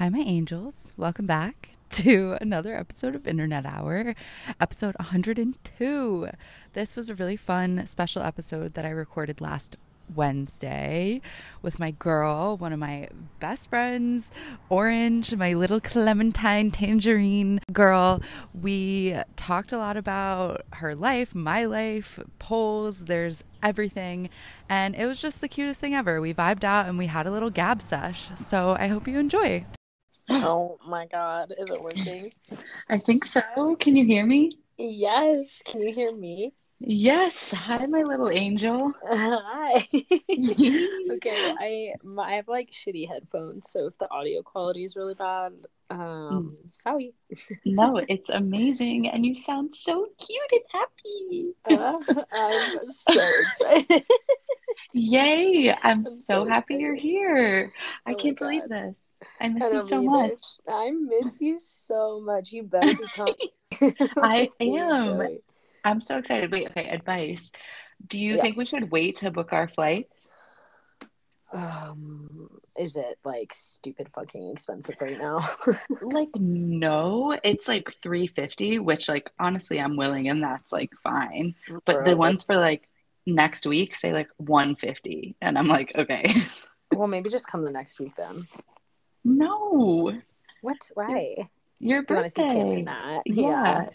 Hi, my angels. Welcome back to another episode of Internet Hour, episode 102. This was a really fun special episode that I recorded last Wednesday with my girl, one of my best friends, Orange, my little Clementine Tangerine girl. We talked a lot about her life, my life, polls, there's everything. And it was just the cutest thing ever. We vibed out and we had a little gab sesh. So I hope you enjoy. Oh my god, is it working? I think so. Can you hear me? Yes. Can you hear me? Yes. Hi, my little angel. Hi. okay, I my, I have like shitty headphones, so if the audio quality is really bad, um, sorry. no, it's amazing, and you sound so cute and happy. Uh, I'm so excited. Yay! I'm, so, so happy you're here. I Oh my can't believe this. I miss I you so either. much. I miss you so much. You better become. I am. I'm so excited. Wait, okay, advice. Do you Yeah. think we should wait to book our flights? Um, is it like stupid fucking expensive right now? Like, no, it's like 350, which like honestly I'm willing and that's like fine. But Bro, the ones for like next week say like 150 and I'm like, okay. well, maybe just come the next week then. No. What? Why? Your You want to see Kim birthday. that? Yeah.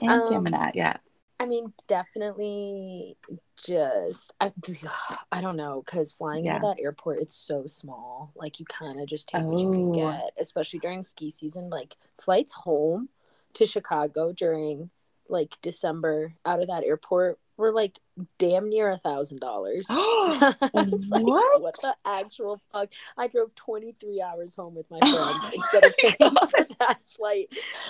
And Um, Kim and that, yeah. I mean, definitely just I, I don't know because flying Yeah. into that airport it's so small. Like you kind of just take what you can Oh. get, especially during ski season. Like flights home to Chicago during like December out of that airport were like damn near a thousand dollars. I was like, What? what the actual fuck? I drove 23 hours home with my friend instead of paying for that flight.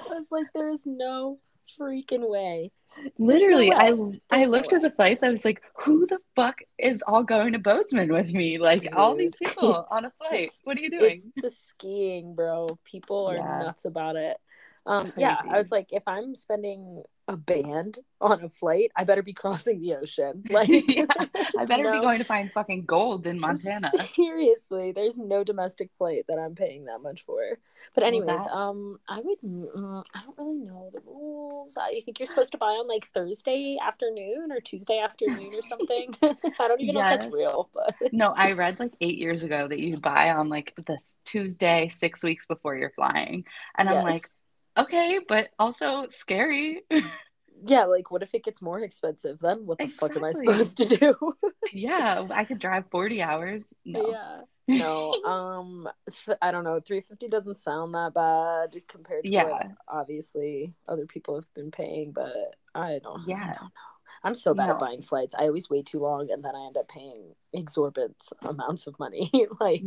I was like, there's no freaking way. Literally, no I way. I There's no looked at the flights. I was like, who the fuck is all going to Bozeman with me? Like all these people on a flight. What are you It's doing? the skiing, bro. People are Yeah. nuts about it. Um, yeah, I was like, if I'm spending a band on a flight, I better be crossing the ocean. Like, Yeah, I better be going to find fucking gold in Montana. Seriously, there's no domestic flight that I'm paying that much for. But anyways, that- um, I would. Mm, I don't really know the rules. I think you're supposed to buy on like Thursday afternoon or Tuesday afternoon or something. I don't even know if that's real, but No, I read like eight years ago that you buy on like this Tuesday, six weeks before you're flying. And I'm like, okay, but also scary. yeah, like what if it gets more expensive? Then what the fuck am I supposed to do? yeah, I could drive 40 hours. No. Yeah. No, um, th- I don't know. Three fifty doesn't sound that bad compared to what Yeah. obviously other people have been paying, but I don't. I Yeah. don't know. I'm so bad No. at buying flights. I always wait too long, and then I end up paying exorbitant amounts of money. like,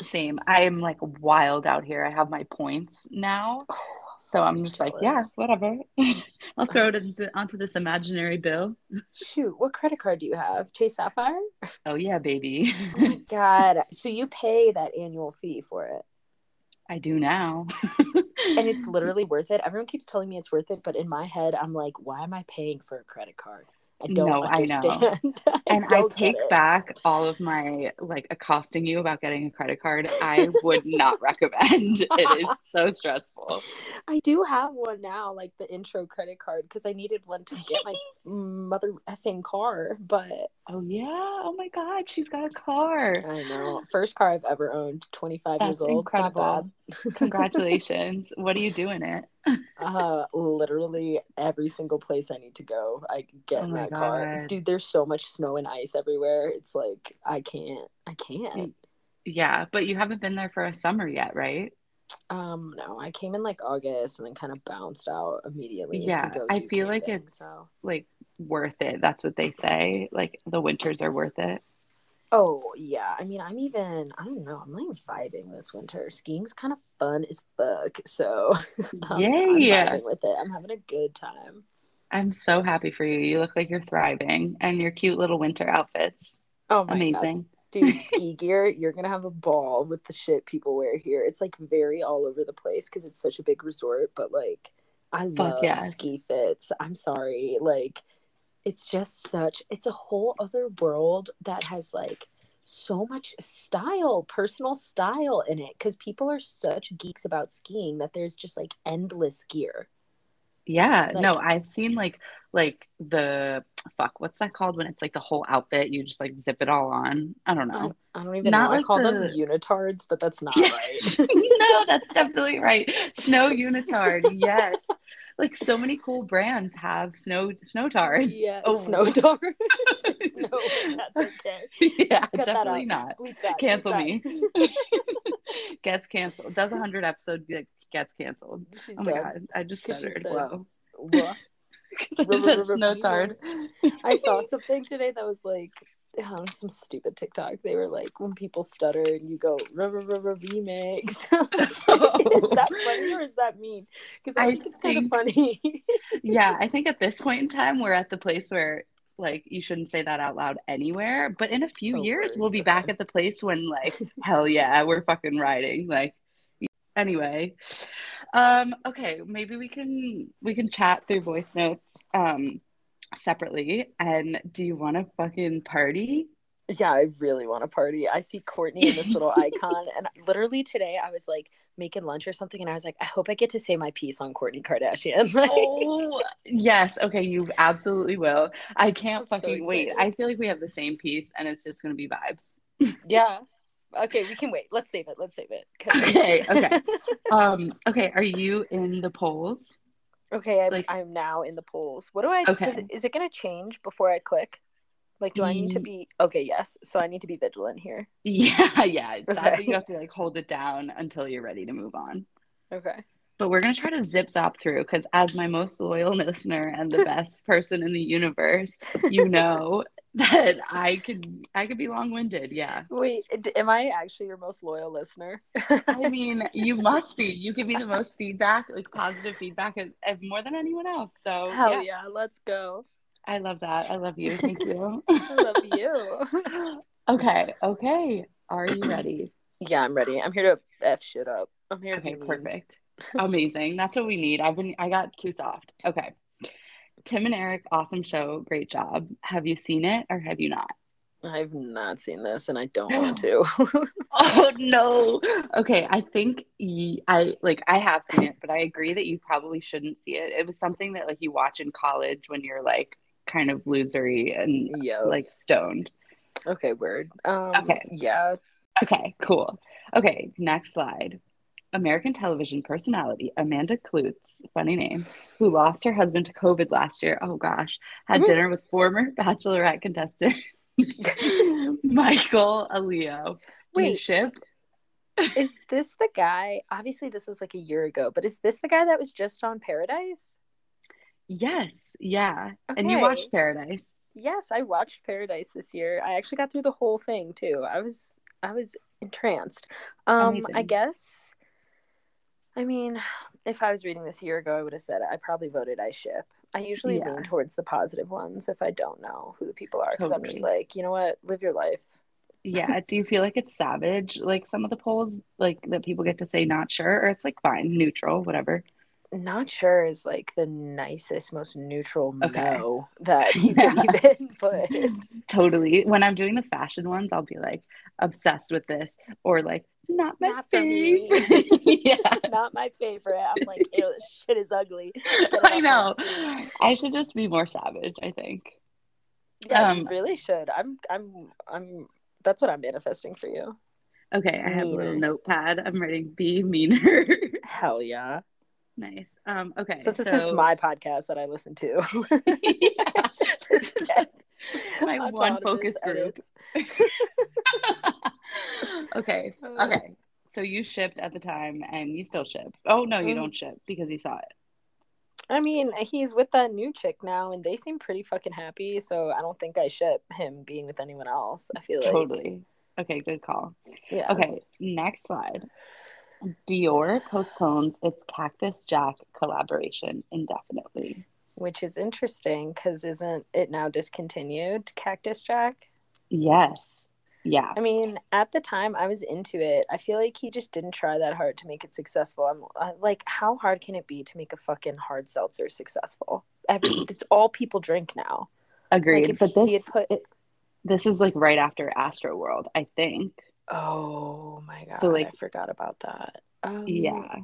Same. I am like wild out here. I have my points now. So I'm just like, yeah, whatever. I'll throw it into, onto this imaginary bill. shoot, what credit card do you have? Chase Sapphire? Oh, yeah, baby. Oh my god! So you pay that annual fee for it, I do now. and it's literally worth it. Everyone keeps telling me it's worth it, but in my head, I'm like, why am I paying for a credit card? I don't No, I know. understand. and I take back all of my like accosting you about getting a credit card. I would not recommend. It is so stressful. I do have one now, like the intro credit card, because I needed one to get my mother effing car. But Oh yeah. Oh my God, she's got a car. I know, first car I've ever owned, 25 years old. Incredible. Congratulations. what are you doing it? Uh, literally every single place I need to go, I get Oh in my that car. Dude, there's so much snow and ice everywhere. It's like I can't, I can't. Yeah, but you haven't been there for a summer yet, right? Um, no, I came in like August and then kind of bounced out immediately. to Yeah, go I feel like it's so. like worth it. That's what they say. Like the winters are worth it. Oh yeah, I mean, I'm even I don't know. I'm like vibing this winter. Skiing's kind of fun as fuck. So um, I'm, I'm with it. I'm having a good time. I'm so happy for you. You look like you're thriving and your cute little winter outfits. Oh my god, Amazing. dude! Ski gear, you're gonna have a ball with the shit people wear here. It's like very all over the place because it's such a big resort. But like, I love yes. ski fits. I'm sorry, like it's just such it's a whole other world that has like so much style, personal style in it because people are such geeks about skiing that there's just like endless gear. Yeah, Like- no, I've seen like like the fuck, what's that called when it's like the whole outfit, you just like zip it all on. I don't know. I don't even Not know. I like call them unitards, but that's not Yeah. right. no, that's definitely right. Snow unitard, yes. Like so many cool brands have snow snow tards. yeah, Oh, snow snow, that's okay. yeah, Cut definitely not. That. Cancel me. gets canceled. Does a hundred episode like, gets canceled. She's Oh my god, I just stuttered. Whoa. Because I said snow tard. I saw something today that was like um, some stupid TikTok. They were like, when people stutter and you go remix. is that funny or is that mean? Because I, I think it's kind of funny. yeah, I think at this point in time, we're at the place where like you shouldn't say that out loud anywhere. But in a few Oh, years, we'll be back at the place when like, hell yeah, we're fucking riding. Like, anyway, um, okay, maybe we can we can chat through voice notes um separately. And do you want to fucking party? yeah, I really want to party. I see Kourtney in this little icon, and literally today I was like making lunch or something, and I was like, I hope I get to say my piece on Kourtney Kardashian. Like, Oh yes, okay, you absolutely will. I can't I'm so fucking wait. I feel like we have the same piece, and it's just gonna be vibes. yeah. Okay, we can wait. Let's save it. Let's save it. Okay, okay. Um, okay, are you in the polls? Okay, I'm, Like- I'm now in the polls. What do I? Okay. Is it, is it going to change before I click? Like, do I need to be? Okay, yes. So I need to be vigilant here. Yeah, yeah. Sadly, Okay. you have to like hold it down until you're ready to move on. Okay. But we're gonna try to zip zop through because as my most loyal listener and the best person in the universe, you know that I could I could be long winded. Yeah. Wait, am I actually your most loyal listener? I mean, you must be. You give me the most feedback, like positive feedback, as more than anyone else. So Hell yeah, yeah. let's go. I love that. I love you. Thank you. I love you. okay. Okay. Are you ready? yeah, I'm ready. I'm here to f shit up. I'm here. to Okay, perfect. Amazing. That's what we need. I've been I got too soft. Okay. Tim and Eric, awesome show. Great job. Have you seen it or have you not? I've not seen this, and I don't want to. Oh no. Okay, I think ye, I like I have seen it, but I agree that you probably shouldn't see it. It was something that like you watch in college when you're like kind of losery and Yo. like stoned. okay, word. Um, Okay. Yeah. Okay, cool. Okay, next slide. American television personality Amanda Kloots, funny name, who lost her husband to COVID last year. Oh gosh, had Mhm. dinner with former Bachelorette contestant Michael Allio. Do Wait. ship? Is this the guy? Obviously, this was like a year ago, but is this the guy that was just on Paradise? Yes, yeah. Okay. And you watched Paradise. Yes, I watched Paradise this year. I actually got through the whole thing too. I was I was entranced. Um I guess I mean, if I was reading this a year ago, I would have said I probably voted I ship. I usually Yeah. lean towards the positive ones if I don't know who the people are because I'm just like, you know what, live your life. Yeah. Do you feel like it's savage, like some of the polls, like that people get to say not sure, or it's like fine, neutral, whatever? Not sure is like the nicest, most neutral Okay. no that you can even put. Totally. When I'm doing the fashion ones, I'll be like obsessed with this, or like not my Not for me. yeah, Not my favorite. I'm like, ew, this shit is ugly. I know. I should just be more savage. I think. Yeah, you Um, really should. I'm I'm I'm that's what I'm manifesting for you. Okay, I have a little notepad. I'm writing be meaner. Hell yeah. nice. Um. Okay. So this so, is my podcast that I listen to. yeah, Just get my one focus group. okay. Uh, Okay. So you shipped at the time, and you still ship. Oh no, you Mhm. don't ship because you saw it. I mean, he's with that new chick now and they seem pretty fucking happy, so I don't think I ship him being with anyone else. I feel like Totally. Okay, good call. Yeah. Okay, next slide. Dior postpones its Cactus Jack collaboration indefinitely. Which is interesting because isn't it now discontinued, Cactus Jack? Yes. Yeah. I mean, at the time I was into it. I feel like he just didn't try that hard to make it successful. I'm I, like, how hard can it be to make a fucking hard seltzer successful? Every it's all people drink now. Agreed. if but he this had put- it, This is like right after Astro World, I think. Oh my god! So, like- I forgot about that. Um, Yeah.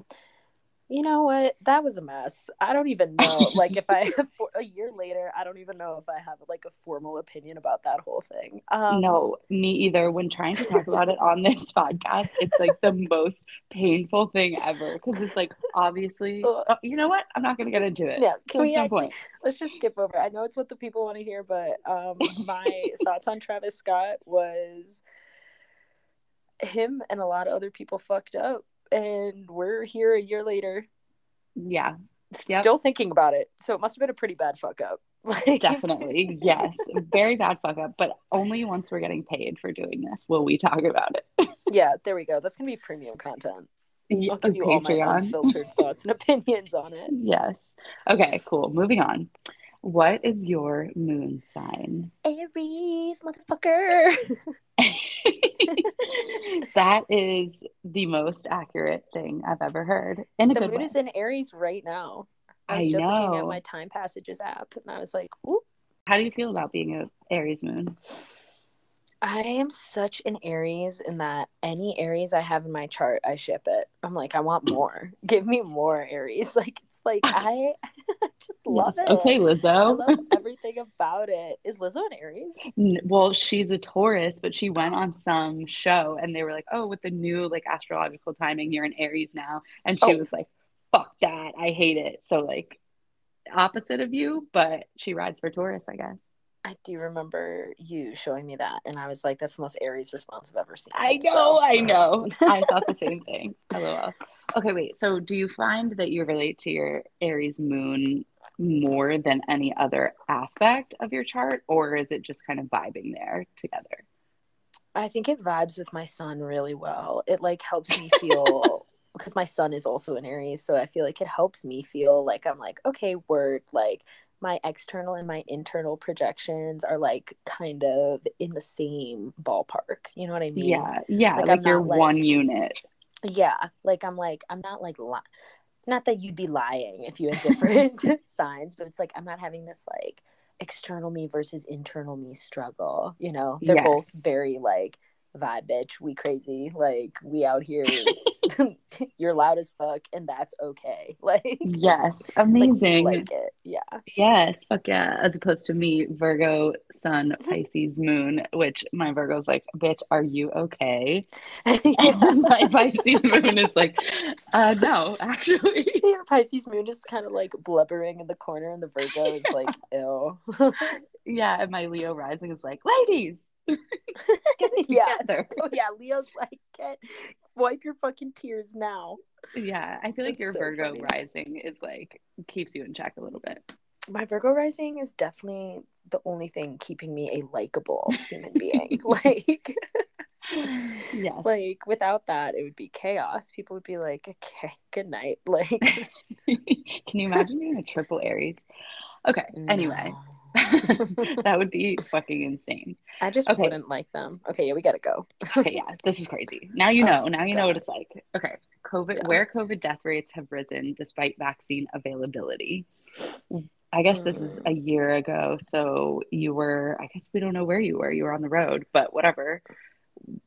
You know what? That was a mess. I don't even know. like, if I a year later, I don't even know if I have like a formal opinion about that whole thing. Um, no, me either. When trying to talk about it on this podcast, it's like the most painful thing ever because it's like obviously, oh, you know what? I'm not going to get into it. Yeah, can There's we no actually, point. let's just skip over. I know it's what the people want to hear, but um, my thoughts on Travis Scott was him and a lot of other people fucked up, and we're here a year later, Yeah, Yep. still thinking about it. So it must have been a pretty bad fuck up. Definitely. yes, very bad fuck up, but only once we're getting paid for doing this will we talk about it. yeah, there we go. That's gonna be premium content. I'll give you all my Patreon. unfiltered thoughts and opinions on it. Yes. Okay, cool. Moving on. What is your moon sign? Aries, motherfucker. that is the most accurate thing I've ever heard. In the moon way. is in Aries right now. I was I just looking at my Time Passages app, and I was like, "Ooh, How do you feel about being a Aries moon? I am such an Aries in that any Aries I have in my chart, I ship it. I'm like, I want more. Give me more Aries. Like like I just love Yes. it. Okay, I Lizzo. love everything about it. Is Lizzo an Aries? Well, she's a Taurus, but she went on some show and they were like, "Oh, with the new like astrological timing, you're an Aries now." And she Oh. was like, "Fuck that. I hate it." So like opposite of you, but she rides for Taurus, I guess. I do remember you showing me that, and I was like, "That's the most Aries response I've ever seen." I So- know, I know. I thought the same thing. LOL. Okay, wait. So, do you find that you relate to your Aries moon more than any other aspect of your chart, or is it just kind of vibing there together? I think it vibes with my son really well. It like helps me feel because my son is also an Aries, so I feel like it helps me feel like I'm like, okay, word, like my external and my internal projections are like kind of in the same ballpark. You know what I mean? Yeah, yeah. Like, Like, you're like- one unit. Yeah. Like I'm like, I'm not like li- not that you'd be lying if you had different signs, but it's like I'm not having this like external me versus internal me struggle. You know, they're both very like vibe bitch, we crazy, like we out here. you're loud as fuck, and that's okay. Like, Yes, amazing. like it. Yeah. Yes, fuck yeah. As opposed to me, Virgo, Sun, Pisces, Moon, which my Virgo's like, bitch, are you okay? And my Pisces Moon is like, uh, no, actually. Your Pisces moon is kind of like blubbering in the corner, and the Virgo is like, ew. Yeah, and my Leo rising is like, ladies, get it yeah. Oh yeah, Leo's like, get wipe your fucking tears now. Yeah, I feel like That's your so Virgo funny. rising is like keeps you in check a little bit. My Virgo rising is definitely the only thing keeping me a likable human being. like, Yes. like without that, it would be chaos. People would be like, okay, good night. Like, Can you imagine being a triple Aries? Okay, anyway, no. that would be fucking insane. I just Okay. wouldn't like them. Okay, yeah, we gotta go. Okay, yeah, this is crazy. Now you oh, know. Oh, now you know what it's like. Okay, COVID, Yeah. where COVID death rates have risen despite vaccine availability. I guess this is a mm. year ago. So you were, I guess we don't know where you were. You were on the road, but whatever.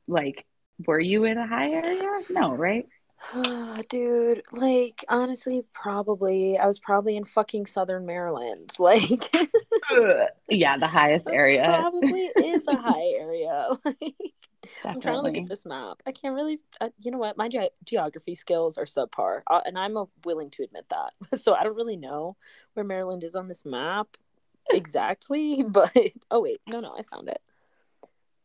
Like, were you in a high area? No, right? Dude, like honestly, probably I was probably in fucking Southern Maryland. Like, yeah, the highest area. probably is a high area. Like, I'm trying to look at this map. I can't really. Uh, you know what? My ge- geography skills are subpar, uh, and I'm uh, willing to admit that. So I don't really know where Maryland is on this map exactly. But oh wait, no, no, I found it.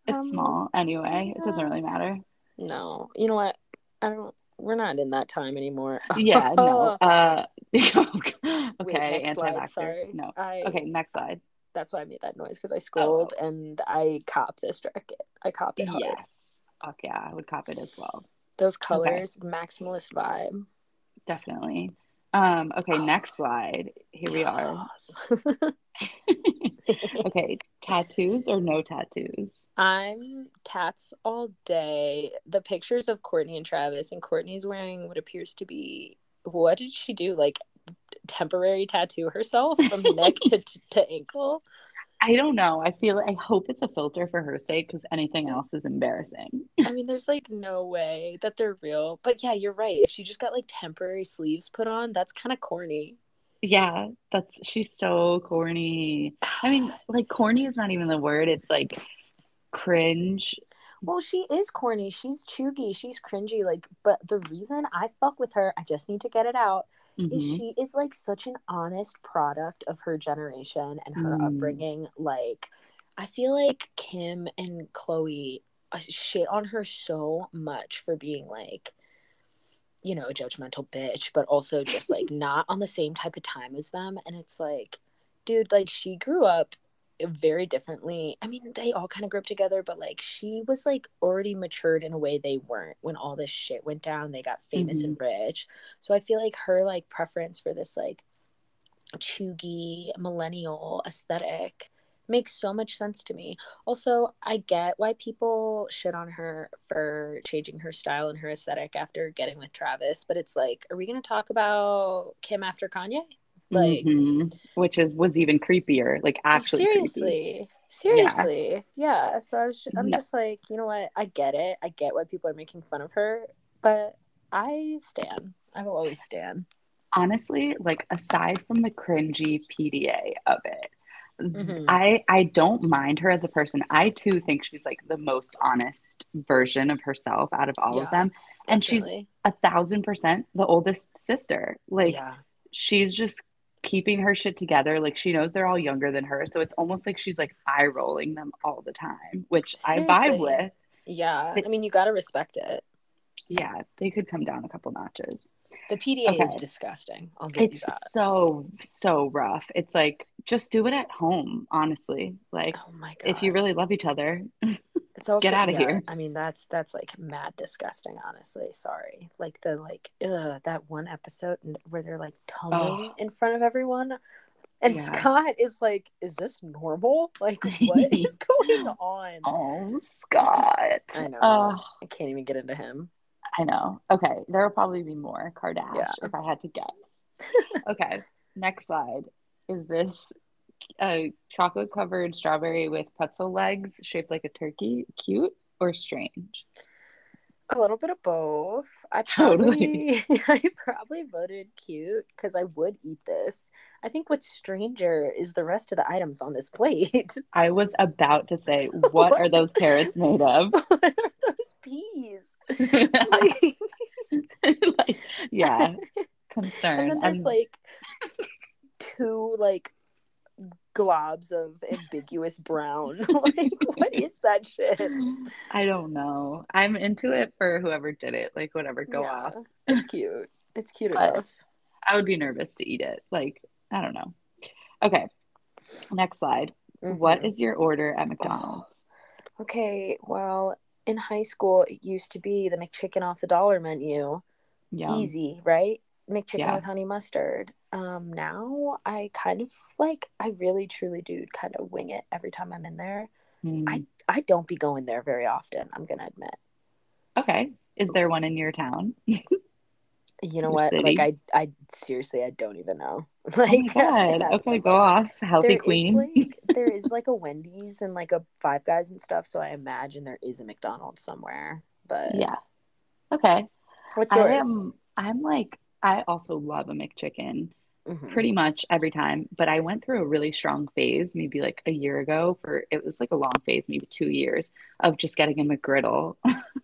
It's Um, small anyway. It doesn't really matter. No, you know what? I don't. We're not in that time anymore. Yeah, no. Uh, okay, Wait, next slide, anti-vaxxer. sorry. No. I, Okay, next slide. That's why I made that noise because I scrolled and I cop this jacket. I cop it hard. Yes. Fuck yeah, I would cop it as well. Those colors, maximalist vibe. Definitely. Um, okay, next slide. Here we are. Okay, tattoos or no tattoos? I'm tats all day. The pictures of Kourtney and Travis, and Kourtney's wearing what appears to be what did she do? Like temporary tattoo herself from neck to, to ankle. I don't know. I feel I hope it's a filter for her sake because anything else is embarrassing. I mean, there's like no way that they're real. But yeah, you're right. If she just got like temporary sleeves put on, that's kind of corny. Yeah, that's she's so corny. I mean, like corny is not even the word. It's like cringe. Well, she is corny. She's chuggy. She's cringy. Like, but the reason I fuck with her, I just need to get it out, is Mhm. she is like such an honest product of her generation and her Mm. upbringing. Like, I feel like Kim and Khloe uh, shit on her so much for being like, you know, a judgmental bitch, but also just like not on the same type of time as them. And it's like, dude, like she grew up very differently. I mean, they all kind of grew up together, but like she was like already matured in a way they weren't when all this shit went down. They got famous and mm-hmm. rich. So I feel like her like preference for this like chuggy millennial aesthetic makes so much sense to me. Also, I get why people shit on her for changing her style and her aesthetic after getting with Travis, but it's like, are we going to talk about Kim after Kanye? Like, Mhm. which is was even creepier. Like actually creepy. seriously. Seriously. Yeah. So I was, I'm No. just like, you know what? I get it. I get why people are making fun of her, but I stand. I will always stand. honestly, like aside from the cringy PDA of it, Mhm. I I don't mind her as a person. I too think she's like the most honest version of herself out of all Yeah, of them. And she's a thousand percent the oldest sister. Like yeah. she's just keeping her shit together. Like she knows they're all younger than her. So it's almost like she's like eye rolling them all the time, which I vibe with. Yeah. But- I mean, you got to respect it. Yeah, they could come down a couple notches. The PDA is disgusting. I'll give you It's that. so, so rough. It's like just do it at home, honestly. Like Oh my god. if you really love each other, it's also get outta yeah, here. I mean, that's that's like mad disgusting. Honestly, sorry. Like the like ugh, that one episode where they're like tonguing in front of everyone, and Yeah. Scott is like, "Is this normal? Like, what is going on?" oh, Scott. I know. Oh, I can't even get into him. I know. Okay, there will probably be more Kardashian Yeah. if I had to guess. okay, next slide. Is this a chocolate covered strawberry with pretzel legs shaped like a turkey cute or strange? A little bit of both. I Totally. probably I probably voted cute because I would eat this. I think what's stranger is the rest of the items on this plate. I was about to say, what are those carrots made of? what are those peas? Like, Like, yeah, concern. and then there's And- like two like globs of ambiguous brown. like what is that shit? I don't know. I'm into it for whoever did it. Like, whatever, go Yeah, off. It's cute. It's cute But- enough. I would be nervous to eat it. Like, I don't know. Okay, next slide. What Mhm. is your order at McDonald's? Okay, well, in high school it used to be the McChicken off the dollar menu. Yum. Easy, right? McChicken Yeah. with honey mustard. Um, now I kind of like I really truly do kind of wing it every time I'm in there. Hmm. I don't be going there very often, I'm gonna admit. Okay. Is there one in your town? You know Your what? city? Like I I seriously I don't even know. Oh Like. I- Okay, go off. Healthy there is, queen. like, there is like a Wendy's and like a Five Guys and stuff, so I imagine there is a McDonald's somewhere. But Yeah. Okay. what's I yours? am I'm like I also love a McChicken Mhm. pretty much every time, but I went through a really strong phase maybe like a year ago for it was like a long phase, maybe 2 years of just getting a McGriddle.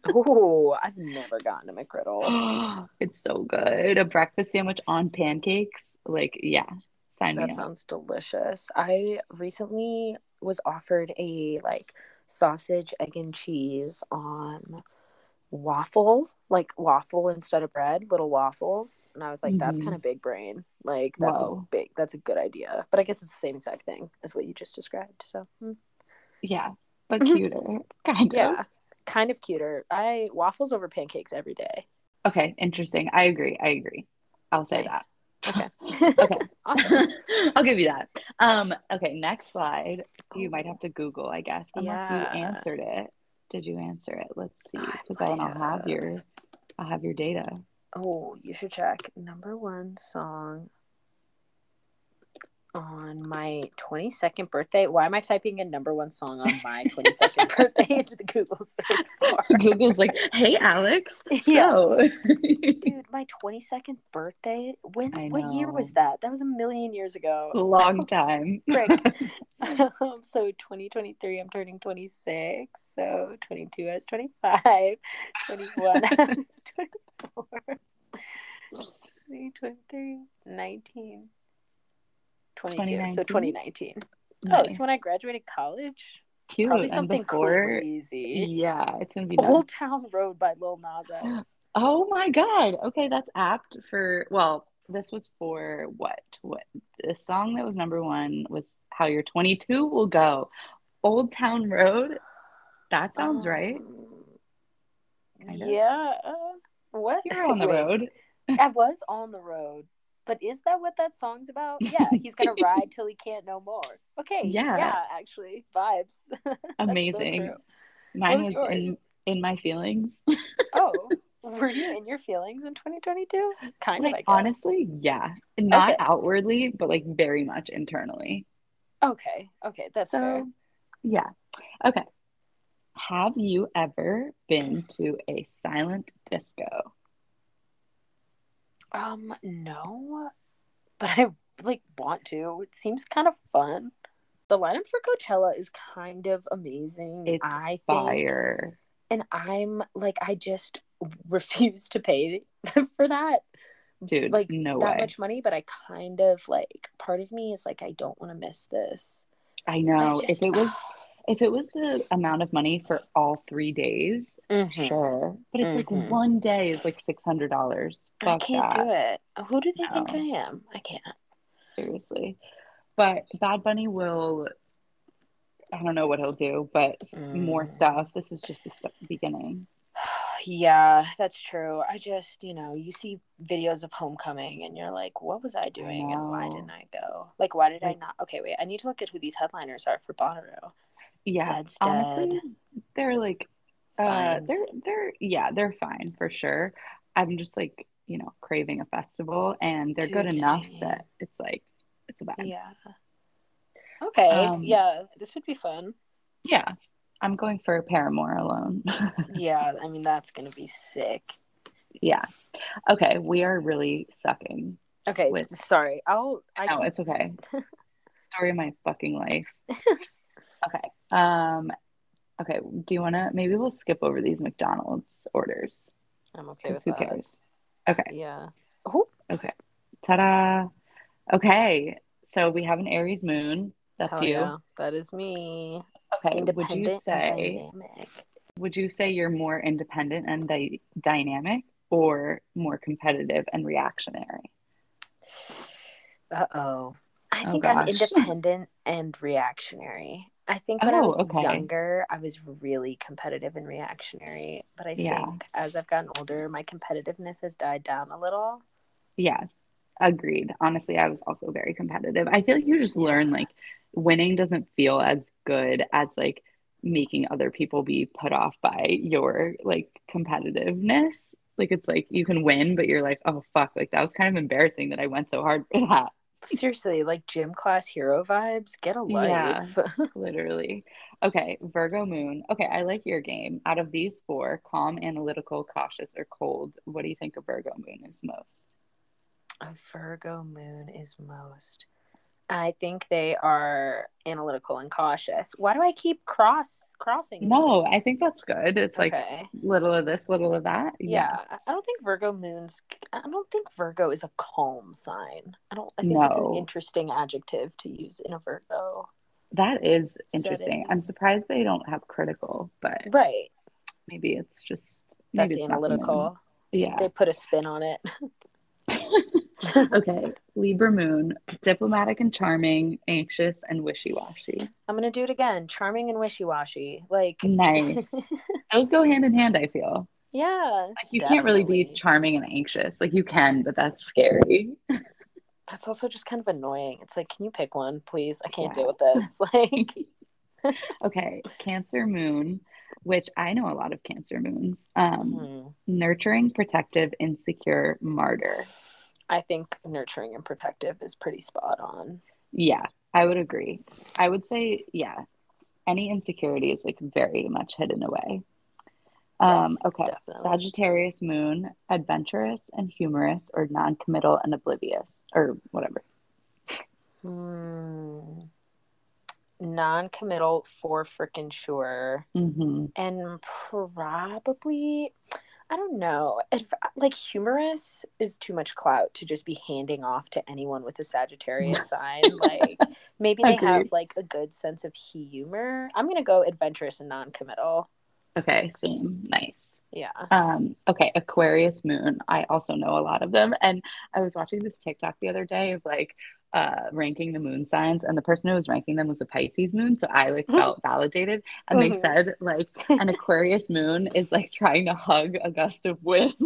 Oh, I've never gotten a McGriddle. it's so good. A breakfast sandwich on pancakes. Like, yeah. Sign me That up. sounds delicious. I recently was offered a like sausage, egg, and cheese on waffle, like waffle instead of bread, little waffles. And I was like, that's Mhm. kind of big brain. Like, that's a big, that's a good idea. But I guess it's the same exact thing as what you just described. So, hmm. Yeah. But cuter. Kind of. yeah, kind of cuter. I waffles over pancakes every day. Okay, interesting. I agree. I agree. I'll say Nice. that. Okay. Okay. awesome. I'll give you that. Um, okay, next slide. You might have to Google, I guess, unless. Yeah. you answered it. Did you answer it? Let's see. I Because then I'll might have have. your I'll have your data. Oh, you should check number one song on my 22nd birthday. Why am I typing a number one song on my 22nd birthday into the Google search bar? Google's like, hey, Alex. Yeah. So, Dude, my 22nd birthday? When I what year was that? That was a million years ago. long time. Frick. um, so 2023, I'm turning 26. So 22, I was 25. 21, I was 24. 23, 19, 22. So 2019. Oh, so when I graduated college, Cute. probably something before, crazy. yeah, it's gonna be nice. Old Town Road by Lil Nas X. Oh my God. Okay, that's apt for, well, this was for what? What? The song that was number one was How Your 22 Will Go. Old Town Road. That sounds right. Um, of. Yeah. uh, What? You're on the road. I was on the road. But is that what that song's about? Yeah, he's gonna ride till he can't no more. Okay, Yeah. yeah, actually, vibes. That's so Amazing. Mine was was in in my feelings. oh, were you in your feelings in 2022? Kind of, Like guess. honestly, yeah. Not Okay. outwardly, but like very much internally. Okay, okay, that's so fair. yeah. Okay. Have you ever been to a silent disco? Um, no, but I like want to. It seems kind of fun. The lineup for Coachella is kind of amazing. It's I think, fire. and I'm like, I just refuse to pay for that. Dude, like no that way. much money, but I kind of like part of me is like I don't want to miss this. I I know. just- If it was if it was the amount of money for all three days, Mhm. sure. But it's Mhm. like one day is like six hundred dollars. I can't that. do it. Who do they think I am? I can't. Seriously. But Bad Bunny will I don't know what he'll do, but s- more Mm. stuff. This is just the st- beginning. Yeah, that's true. I just, you know, you see videos of Homecoming and you're like, what was I doing and why didn't I go? Like, why did I not? Okay, wait, I need to look at who these headliners are for Bonnaroo. Yeah, honestly, they're like uh they're they're yeah, they're fine for sure. I'm just like, you know, craving a festival and they're good enough that it's like it's a bad. Yeah. Okay, Um, yeah, this would be fun. Yeah. I'm going for Paramore alone. Yeah, I mean, that's going to be sick. yeah. Okay, we are really sucking. Okay, With- sorry. I'll, I No, can, it's okay. Story of my fucking life. okay. Um okay, do you want to maybe we'll skip over these McDonald's orders I'm okay with who that. cares? Okay. Yeah. Oh, Okay. Ta-da. Okay. So we have an Aries moon. That's hell you. yeah. That is me. Okay. Would you say would you say you're more independent and dy- dynamic or more competitive and reactionary? Uh oh. I think I'm independent and reactionary. I think when I Oh, was okay. younger, I was really competitive and reactionary. But I Yeah. think as I've gotten older, my competitiveness has died down a little. Yeah. Agreed. Honestly, I was also very competitive. I feel like you just learn like winning doesn't feel as good as like making other people be put off by your like competitiveness. Like it's like you can win, but you're like, oh fuck, like that was kind of embarrassing that I went so hard for that. Seriously, like gym class hero vibes. Get a Yeah. life. Literally. Okay, Virgo moon. Okay, I like your game. Out of these four, calm, analytical, cautious, or cold, what do you think a Virgo moon is most? a Virgo moon is most. I think they are analytical and cautious. Why do I keep cross crossing? No? I think that's good. It's like okay. little of this, little of that. Yeah. I don't think Virgo moons. I don't think Virgo is a calm sign. I don't. I think it's an No. interesting adjective to use in a Virgo. That is interesting. Setting. I'm surprised they don't have critical, but Right. maybe it's just That's maybe it's the moon. analytical. Yeah. They put a spin on it. okay. Libra moon, diplomatic and charming, anxious and wishy-washy. I'm gonna do it again. Charming and wishy washy. Like Nice. Those go hand in hand, I feel. yeah. Like you can't really be charming and anxious. Like you can, but that's scary. That's also just kind of annoying. It's like, can you pick one, please? I can't Yeah. deal with this. Like, Okay, Cancer moon, which I know a lot of Cancer moons. Um, hmm. nurturing, protective, insecure, martyr. I think nurturing and protective is pretty spot on. Yeah, I would agree. I would say, yeah, any insecurity is like very much hidden away. Um, okay, definitely. Sagittarius moon, adventurous and humorous, or non-committal and oblivious, or whatever. Hmm. Non-committal for freaking sure, hmm and probably, I don't know. Adv- like humorous is too much clout to just be handing off to anyone with a Sagittarius sign. Like maybe they have like a good sense of humor. I'm gonna go adventurous and non-committal. Okay, same. Nice. Yeah. Um, okay, Aquarius moon. I also know a lot of them. And I was watching this TikTok the other day of like uh ranking the moon signs, and the person who was ranking them was a Pisces moon. So I like felt validated. And they Mhm. said like an Aquarius moon is like trying to hug a gust of wind.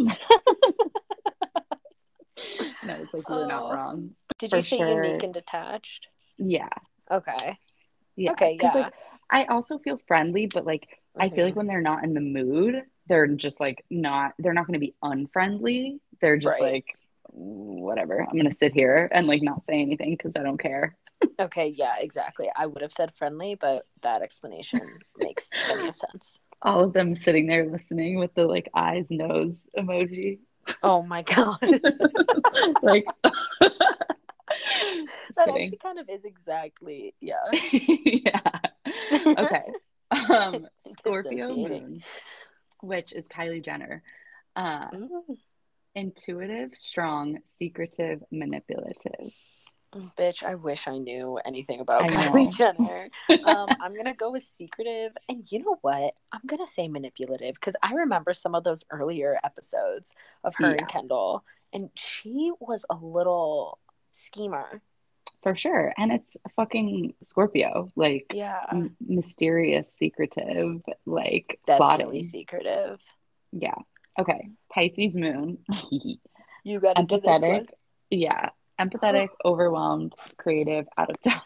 and I was like, you're not Oh. wrong. Did you say sure. unique and detached? Yeah. Okay. Yeah. Okay, yeah. like I also feel friendly, but like I feel like Mhm. when they're not in the mood, they're just like not, they're not going to be unfriendly. They're just Right. like, whatever. I'm to sit here and like not say anything because I don't care. Okay, yeah, exactly. I would have said friendly, but that explanation makes plenty of sense. All of them sitting there listening with the like eyes, nose emoji. Oh my god. like, that kidding. actually kind of is exactly yeah. yeah. Okay. Um, Scorpio moon, which is Kylie Jenner. Uh, intuitive, strong, secretive, manipulative. bitch, I wish I knew anything about I Kylie know. Jenner. Um, I'm gonna go with secretive, and you know what? I'm gonna say manipulative because I remember some of those earlier episodes of her Yeah. and Kendall, and she was a little schemer. For sure. And it's a fucking Scorpio, like Yeah, m- mysterious, secretive, like definitely plotting. secretive. Yeah. Okay. Pisces moon. You got Empathetic. Yeah. Empathetic, overwhelmed, creative, out of touch.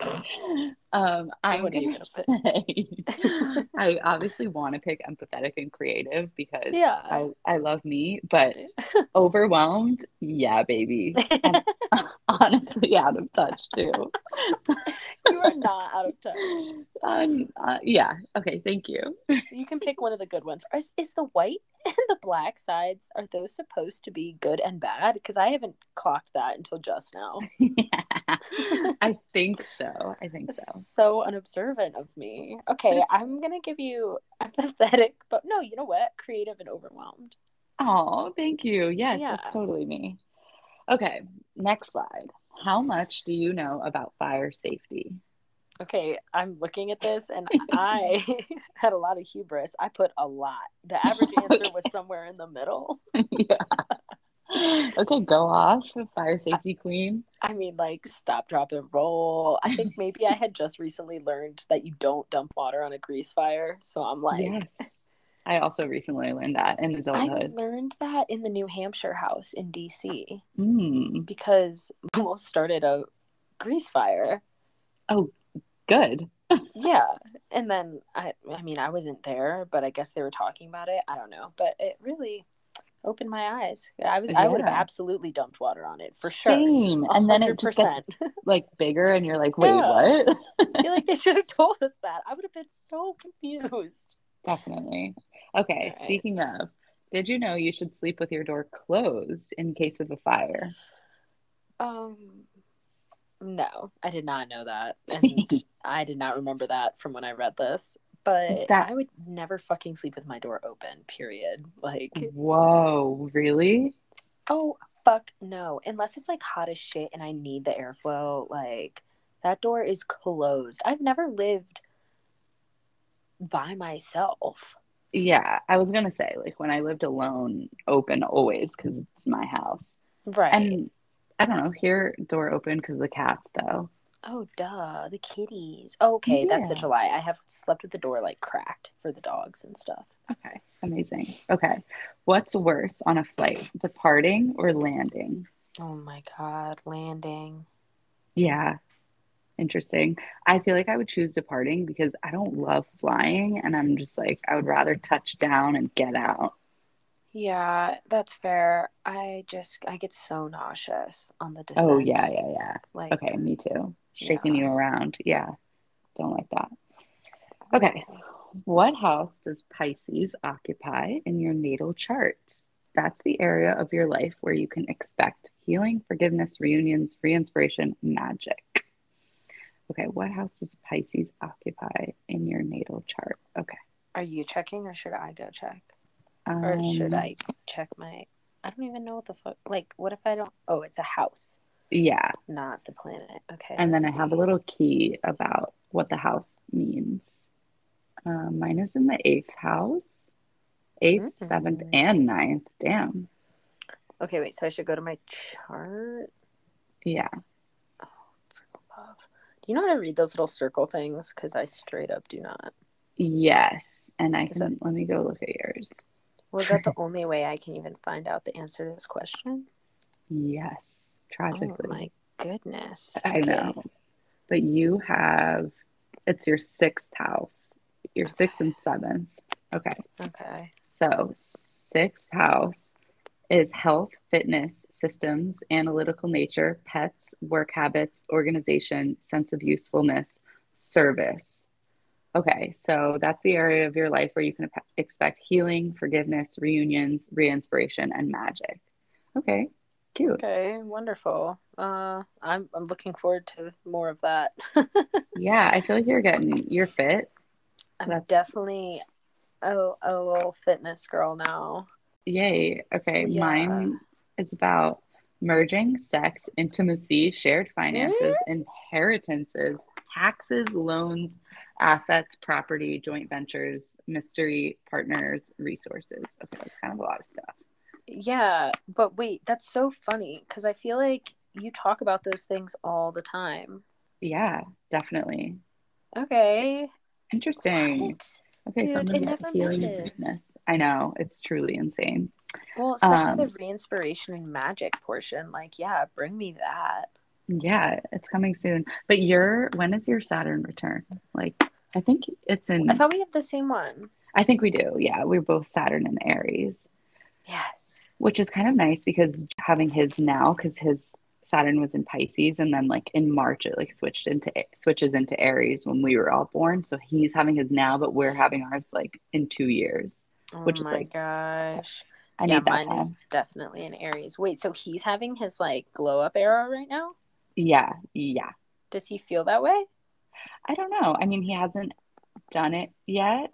um, I'm What gonna say I obviously want to pick empathetic and creative because Yeah. I, I love me, but overwhelmed, yeah, baby. Honestly out of touch too. you are not out of touch. Um, uh, yeah. Okay. Thank you. You can pick one of the good ones. Is, is the white and the black sides are those supposed to be good and bad? Because I haven't clocked that until just now. I think so. I think so. So unobservant of me. Okay, I'm gonna give you empathetic, but no, you know what? Creative and overwhelmed. Oh, thank you. Yes, Yeah. that's totally me. Okay. Next slide. How much do you know about fire safety? Okay, I'm looking at this and I had a lot of hubris. I put a lot. The average answer was somewhere in the middle. yeah. Okay, go off, fire safety queen. I mean, like stop, drop, and roll. I think maybe I had just recently learned that you don't dump water on a grease fire. So I'm like, yes. I also recently learned that in adulthood. I learned that in the New Hampshire house in DC Mm, because we almost started a grease fire. Oh, good. Yeah. And then I I mean I wasn't there, but I guess they were talking about it. I don't know. But it really opened my eyes. I was I would have absolutely dumped water on it for sure. Same. And then it just gets like bigger and you're like, wait, Yeah. what? I feel like they should have told us that. I would have been so confused. Definitely. Okay, right. speaking of, did you know you should sleep with your door closed in case of a fire? Um no, I did not know that. And I did not remember that from when I read this. But That- I would never fucking sleep with my door open, period. Like Whoa, really? Oh fuck no! Unless it's like hot as shit and I need the airflow, like that door is closed. I've never lived by myself. Yeah, I was gonna say, like when I lived alone, open always because it's my house. Right. And I don't know, here door open because the cats though. Oh duh, the kitties. Oh, okay, that's such Yeah. a lie. I have slept with the door like cracked for the dogs and stuff. Okay, amazing. Okay, what's worse on a flight, departing or landing? Oh my god, landing. Yeah, interesting. I feel like I would choose departing because I don't love flying, and I'm just like I would rather touch down and get out. Yeah, that's fair. I just I get so nauseous on the descent. Oh yeah, yeah, yeah. Like Okay, me too. Shaking Yeah. you around. Yeah. Don't like that. Okay. What house does Pisces occupy in your natal chart? That's the area of your life where you can expect healing, forgiveness, reunions, free inspiration, magic. Okay, what house does Pisces occupy in your natal chart? Okay. Are you checking or should I go check? Or should Um, I check my I don't even know what the fuck like what if I don't Oh, it's a house, Yeah. not the planet. Okay. And then I have a little key about what the house means. Um, mine is in the eighth house, 8th seventh, Mm. and ninth. Damn. Okay, wait, so I should go to my chart. Yeah. For love. Do you know how to read those little circle things? Because I straight up do not. Yes. And I Is can, let me go look at yours. Was that the only way I can even find out the answer to this question? Yes. Oh my goodness. I know. But you have, it's your sixth house, your sixth and seventh. Okay. Okay. So, sixth house is health, fitness, systems, analytical nature, pets, work habits, organization, sense of usefulness, service. Okay, so that's the area of your life where you can expect healing, forgiveness, reunions, re-inspiration, and magic. Okay, cute. Okay, wonderful. Uh, I'm I'm looking forward to more of that. Yeah, I feel like you're getting, you're fit. I'm That's- definitely a, a little fitness girl now. Yay. Okay, Yeah. mine is about merging sex, intimacy, shared finances, inheritances, taxes, loans, assets, property, joint ventures, mystery, partners, resources. Okay, that's kind of a lot of stuff. Yeah, but wait, that's so funny because I feel like you talk about those things all the time. Yeah, definitely. Okay. Interesting. What? Okay, so I'm Dude, gonna it get never healing and misses. I know, it's truly insane. Well, especially Um, the re-inspiration and magic portion. Like, yeah, bring me that. Yeah, it's coming soon. But your when is your Saturn return? Like, I think it's in I thought we have the same one. I think we do. Yeah, we're both Saturn and Aries, Yes. Which is kind of nice because having his now, because his Saturn was in Pisces, and then like in March it like switched into switches into Aries when we were all born. So he's having his now, but we're having ours like in two years. Oh Which is my like- gosh. I yeah, need that mine is time. definitely in Aries. Wait, so he's having his like glow up era right now? Yeah, yeah. Does he feel that way? I don't know. I mean, he hasn't done it yet.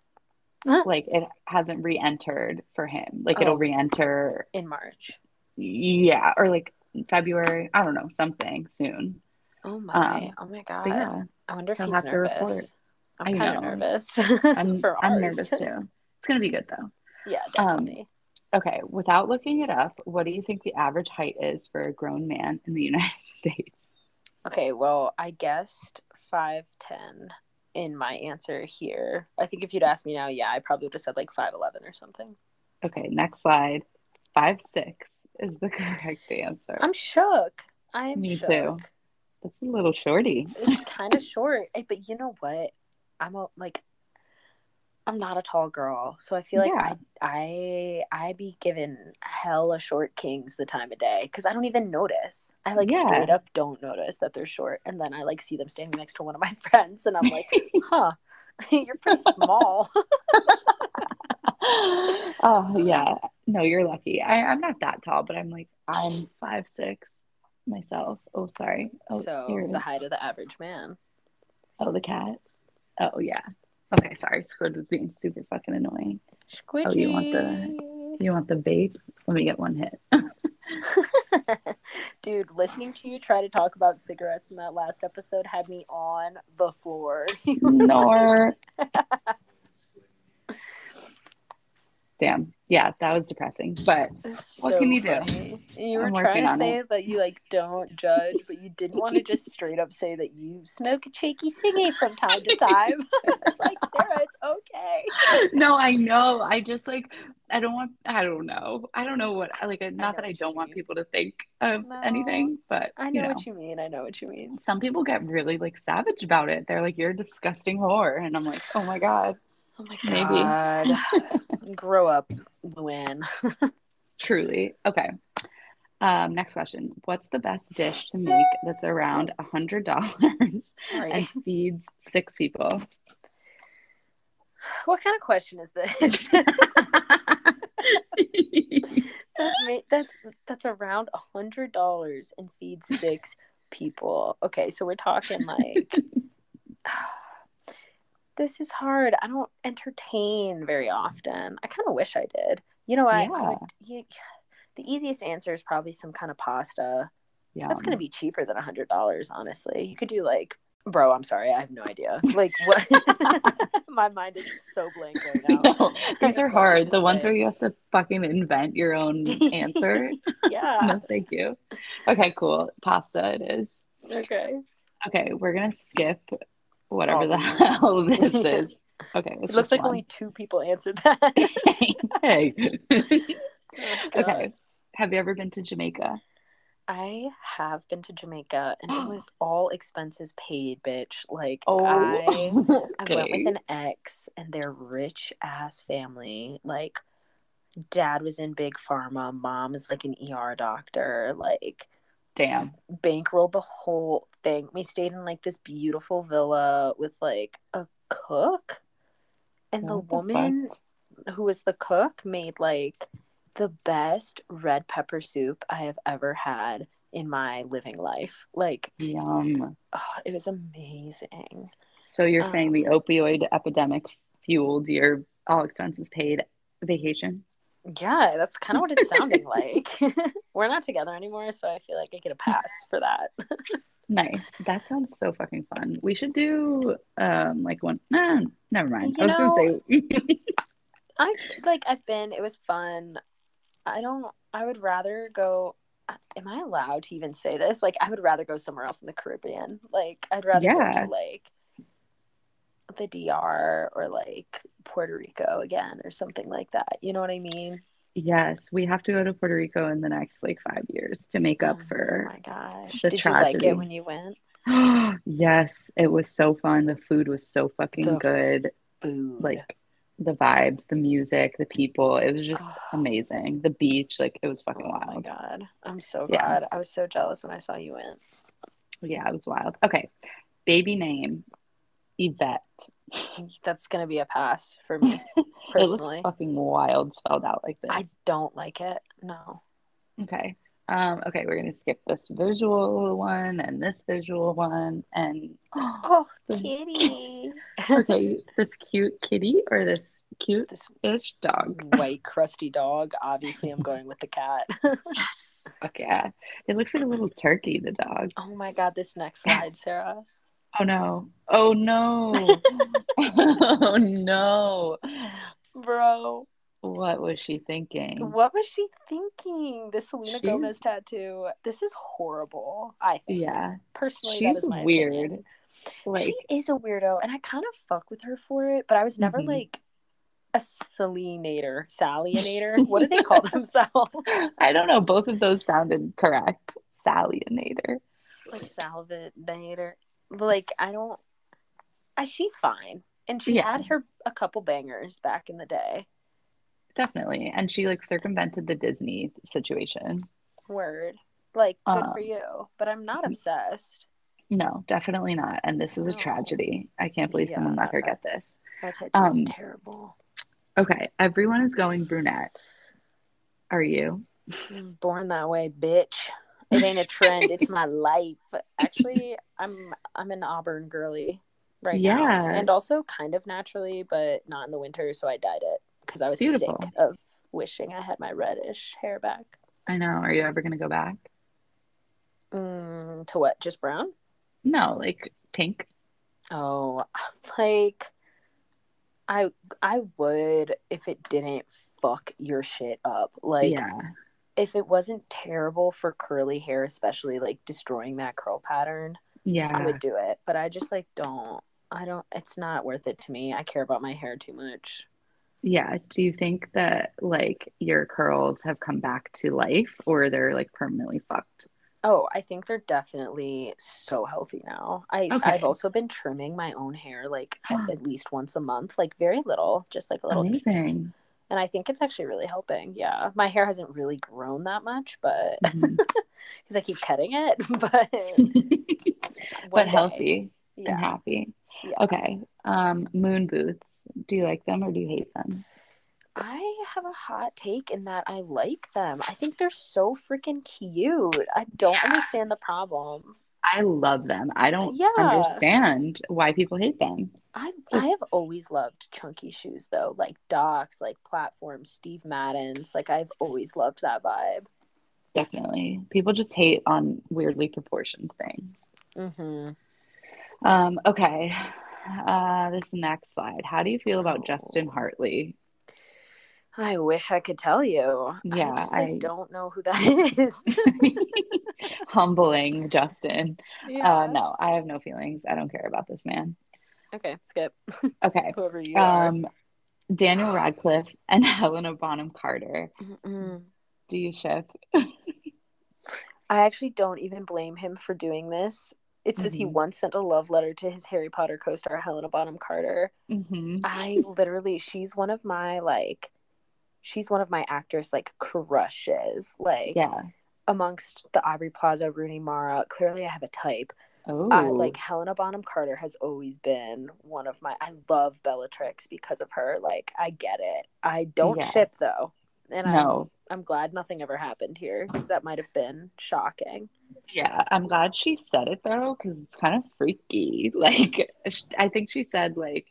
Huh. Like it hasn't re-entered for him. Like it'll Oh. re-enter, In March. yeah, or like February. I don't know, something soon. Oh my. Um, oh my god. Yeah, I wonder if he'll he's have to nervous. report. I'm kind of nervous I'm I'm nervous too. It's gonna be good though. yeah, Um, definitely. Okay, without looking it up, what do you think the average height is for a grown man in the United States? Okay, well, I guessed 5'10 in my answer here. I think if you'd asked me now, yeah, I probably would have said like 5'11 or something. Okay, next slide. Five six is the correct answer. I'm shook. I'm Me shook. too. That's a little shorty. It's kind of short. But you know what? I'm a, like, I'm not a tall girl, so I feel like Yeah. I I I be giving hella short kings the time of day because I don't even notice. I like Yeah. straight up don't notice that they're short, and then I like see them standing next to one of my friends, and I'm like, huh, you're pretty small. oh uh. yeah. No, you're lucky. I, I'm not that tall, but I'm like I'm five six myself. Oh sorry. Oh so the height of the average man. Oh the cat. Oh yeah. Okay, sorry. Squid was being super fucking annoying. Squidgy. Oh, you want the You want the vape? Let me get one hit. Dude, listening to you try to talk about cigarettes in that last episode had me on the floor. Nor. Damn. Yeah, that was depressing. But What can you do? funny. And You were trying to say it. that you like don't judge, but you didn't want to just straight up say that you smoke a cheeky ciggy from time to time. it's like Sarah, it's okay. no, I know. I just like I don't want I don't know. I don't know what like not know that I don't want people to think of No. anything, but I you know know. what you mean. I know what you mean. Some people get really like savage about it. They're like, "You're a disgusting whore," and I'm like, "Oh my god." Oh my Maybe. god. Grow up. Luann. Truly. Okay. Um, next question. What's the best dish to make that's around a hundred dollars and feeds six people? What kind of question is this? that ma- that's that's around a hundred dollars and feeds six people. Okay, so we're talking like this is hard. I don't entertain very often. I kind of wish I did. You know, I, I Yeah. you, the easiest answer is probably some kind of pasta. yeah. That's gonna be cheaper than a hundred dollars, honestly. You could do like, bro. I'm sorry, I have no idea. Like what? My mind is so blank right now. No, these are what hard. The ones where you have to fucking invent your own answer. Yeah. no, thank you. Okay, cool. Pasta it is. Okay. Okay, we're gonna skip whatever All the hell this is. Okay, It looks like only two people answered that. hey. Oh, okay. Have you ever been to Jamaica? I have been to Jamaica and it was all expenses paid, bitch. Like Oh, I I went with an ex and their rich ass family. Like dad was in big pharma, mom is like an ER doctor, like Damn. bankrolled the whole thing. We stayed in like this beautiful villa with like a cook. And the What the fuck? woman who was the cook made like the best red pepper soup I have ever had in my living life. Like, Yum. oh, it was amazing. So you're saying the Um, opioid epidemic fueled your all expenses paid vacation? Yeah, that's kind of what it's sounding like. We're not together anymore, so I feel like I get a pass for that. Nice. That sounds so fucking fun. We should do um like one. Nah, never mind. You I was gonna say I've like I've been. It was fun. I don't. I would rather go. Am I allowed to even say this? Like, I would rather go somewhere else in the Caribbean. Like, I'd rather Yeah. go to like the DR or like Puerto Rico again or something like that. You know what I mean? yes, we have to go to Puerto Rico in the next like five years to make up Oh for my gosh! the Did you like it when you went? yes, it was so fun. The food was so fucking The good. Food. Like the vibes, the music, the people. It was just Oh. amazing. The beach, like it was oh fucking my wild. god! I'm so Yeah. glad. I was so jealous when I saw you went. Yeah, it was wild. Okay. Baby name, Yvette. That's gonna be a pass for me It personally. looks fucking wild spelled out like this. I don't like it. No. Okay. Um, okay, we're gonna skip this visual one and this visual one and Oh, The- kitty. okay, this cute kitty or this cute this ish dog. white crusty dog. Obviously, I'm going with the cat. Yes. Fuck yeah. It looks like a little turkey, the dog. oh my god, this next slide, Sarah. Oh no. Oh no. oh no. Bro, What was she thinking? what was she thinking? The Selena She's- Gomez tattoo. This is horrible. I think. Yeah. Personally, She's is my weird. opinion. Like she is a weirdo, and I kind of fuck with her for it. But I was never Mhm. like a Selenator, Salinator. what do they call themselves? I don't know. Both of those sounded correct. Salionator. like Salvinator. Like I don't. I, she's fine, and she Yeah. had her a couple bangers back in the day. Definitely. And she like circumvented the Disney situation. Word, like good Um, for you, but I'm not obsessed. No, definitely not. And this is a tragedy. I can't believe someone let her Yeah. get this. That's um, terrible. Okay. Everyone is going brunette. Are you? I'm born that way, bitch. It ain't a trend. it's my life. Actually, I'm I'm an Auburn girly right now, Yeah. and also kind of naturally, but not in the winter. So I dyed it because I was Beautiful. sick of wishing I had my reddish hair back. I know. Are you ever going to go back? Mm, to what? Just brown? No, like pink. Oh, like I I would if it didn't fuck your shit up. Like yeah. If it wasn't terrible for curly hair, especially like destroying that curl pattern, yeah, I would do it. But I just like don't. I don't. It's not worth it to me. I care about my hair too much. Yeah. Do you think that like your curls have come back to life or they're like permanently fucked? Oh, I think they're definitely so healthy now. I Okay. I've also been trimming my own hair like at, at least once a month, like very little, just like a little Amazing. And I think it's actually really helping. Yeah, my hair hasn't really grown that much, but because Mhm. I keep cutting it, but but day. healthy Yeah. and happy. Yeah. Okay. Um, moon boots. Do you like them or do you hate them? I have a hot take in that I like them. I think they're so freaking cute. I don't Yeah. understand the problem. I love them. I don't Yeah. understand why people hate them. I I have always loved chunky shoes though, like Docs, like platforms, Steve Madden's. Like I've always loved that vibe. Definitely. People just hate on weirdly proportioned things. Mm-hmm. Um, okay. Uh, this next slide. How do you feel about Oh. Justin Hartley? I wish I could tell you. Yeah, I just like, I- don't know who that is. Humbling Justin. yeah. Uh, no, I have no feelings. I don't care about this man. Okay, skip. Okay. Whoever you are. Um, Daniel Radcliffe and Helena Bonham Carter. Mm-mm. Do you ship? I actually don't even blame him for doing this. It says he Mhm. once sent a love letter to his Harry Potter co-star Helena Bonham Carter. hmm I literally, she's one of my like, she's one of my actress like crushes. Like Yeah. amongst the Aubrey Plaza, Rooney Mara. Clearly, I have a type. Oh, I, like Helena Bonham Carter has always been one of my. I love Bellatrix because of her. Like I get it. I don't Yeah. ship though, and no. I'm I'm glad nothing ever happened here because that might have been shocking. Yeah, I'm glad she said it though, because it's kind of freaky. Like, I think she said like,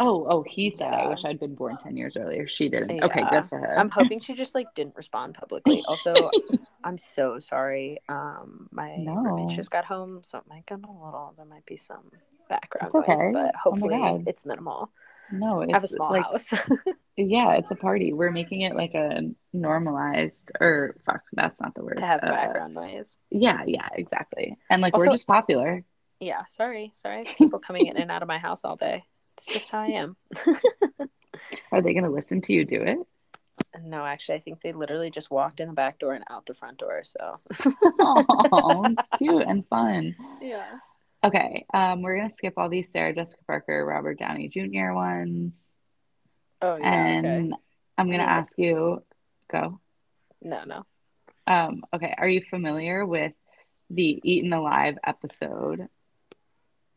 "Oh, oh," he said, "I wish I'd been born ten years earlier." She didn't. Okay, good for her. I'm hoping she just like didn't respond publicly. Also, I'm so sorry. Um, my No. roommates just got home, so it might get a little. There might be some background okay. noise, but Oh hopefully God. it's minimal. no, it's I have a small like, house. yeah, it's a party. We're making it like a normalized, or fuck, that's not the word. to have Uh, background noise. Yeah, yeah, exactly. And like we're just popular. Yeah, sorry, sorry. People coming in and out of my house all day. It's just how I am. Are they gonna listen to you do it? no, actually, I think they literally just walked in the back door and out the front door. So Oh, cute and fun. yeah. Okay, um, we're gonna skip all these Sarah Jessica Parker, Robert Downey Jr. ones, Oh yeah. and okay. I'm gonna ask you. Go. No, no. Um, okay, are you familiar with the Eaten Alive episode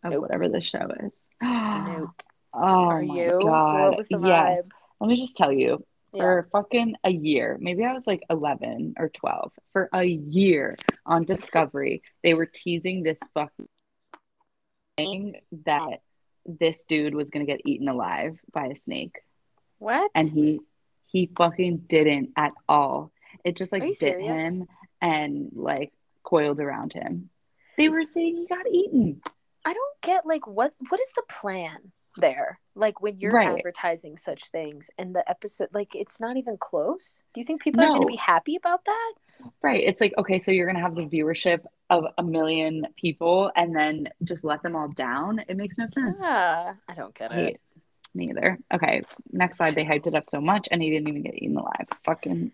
of Nope. whatever the show is? Nope. Oh Are my you? god! What was the yes. vibe? Let me just tell you. Yeah. For fucking a year, maybe I was like 11 or 12. For a year on Discovery, they were teasing this fucking thing that this dude was gonna get eaten alive by a snake, What? and he he fucking didn't at all. It just like bit serious? him and like coiled around him. They were saying he got eaten. I don't get like what what is the plan there? Like when you're Right. advertising such things and the episode like it's not even close. Do you think people are going to be happy about that? Right. It's like, okay, so you're gonna have the viewership of a million people and then just let them all down. It makes no sense. Yeah, I don't get it. Me either. Okay, next slide. They hyped it up so much, and he didn't even get eaten alive. Fucking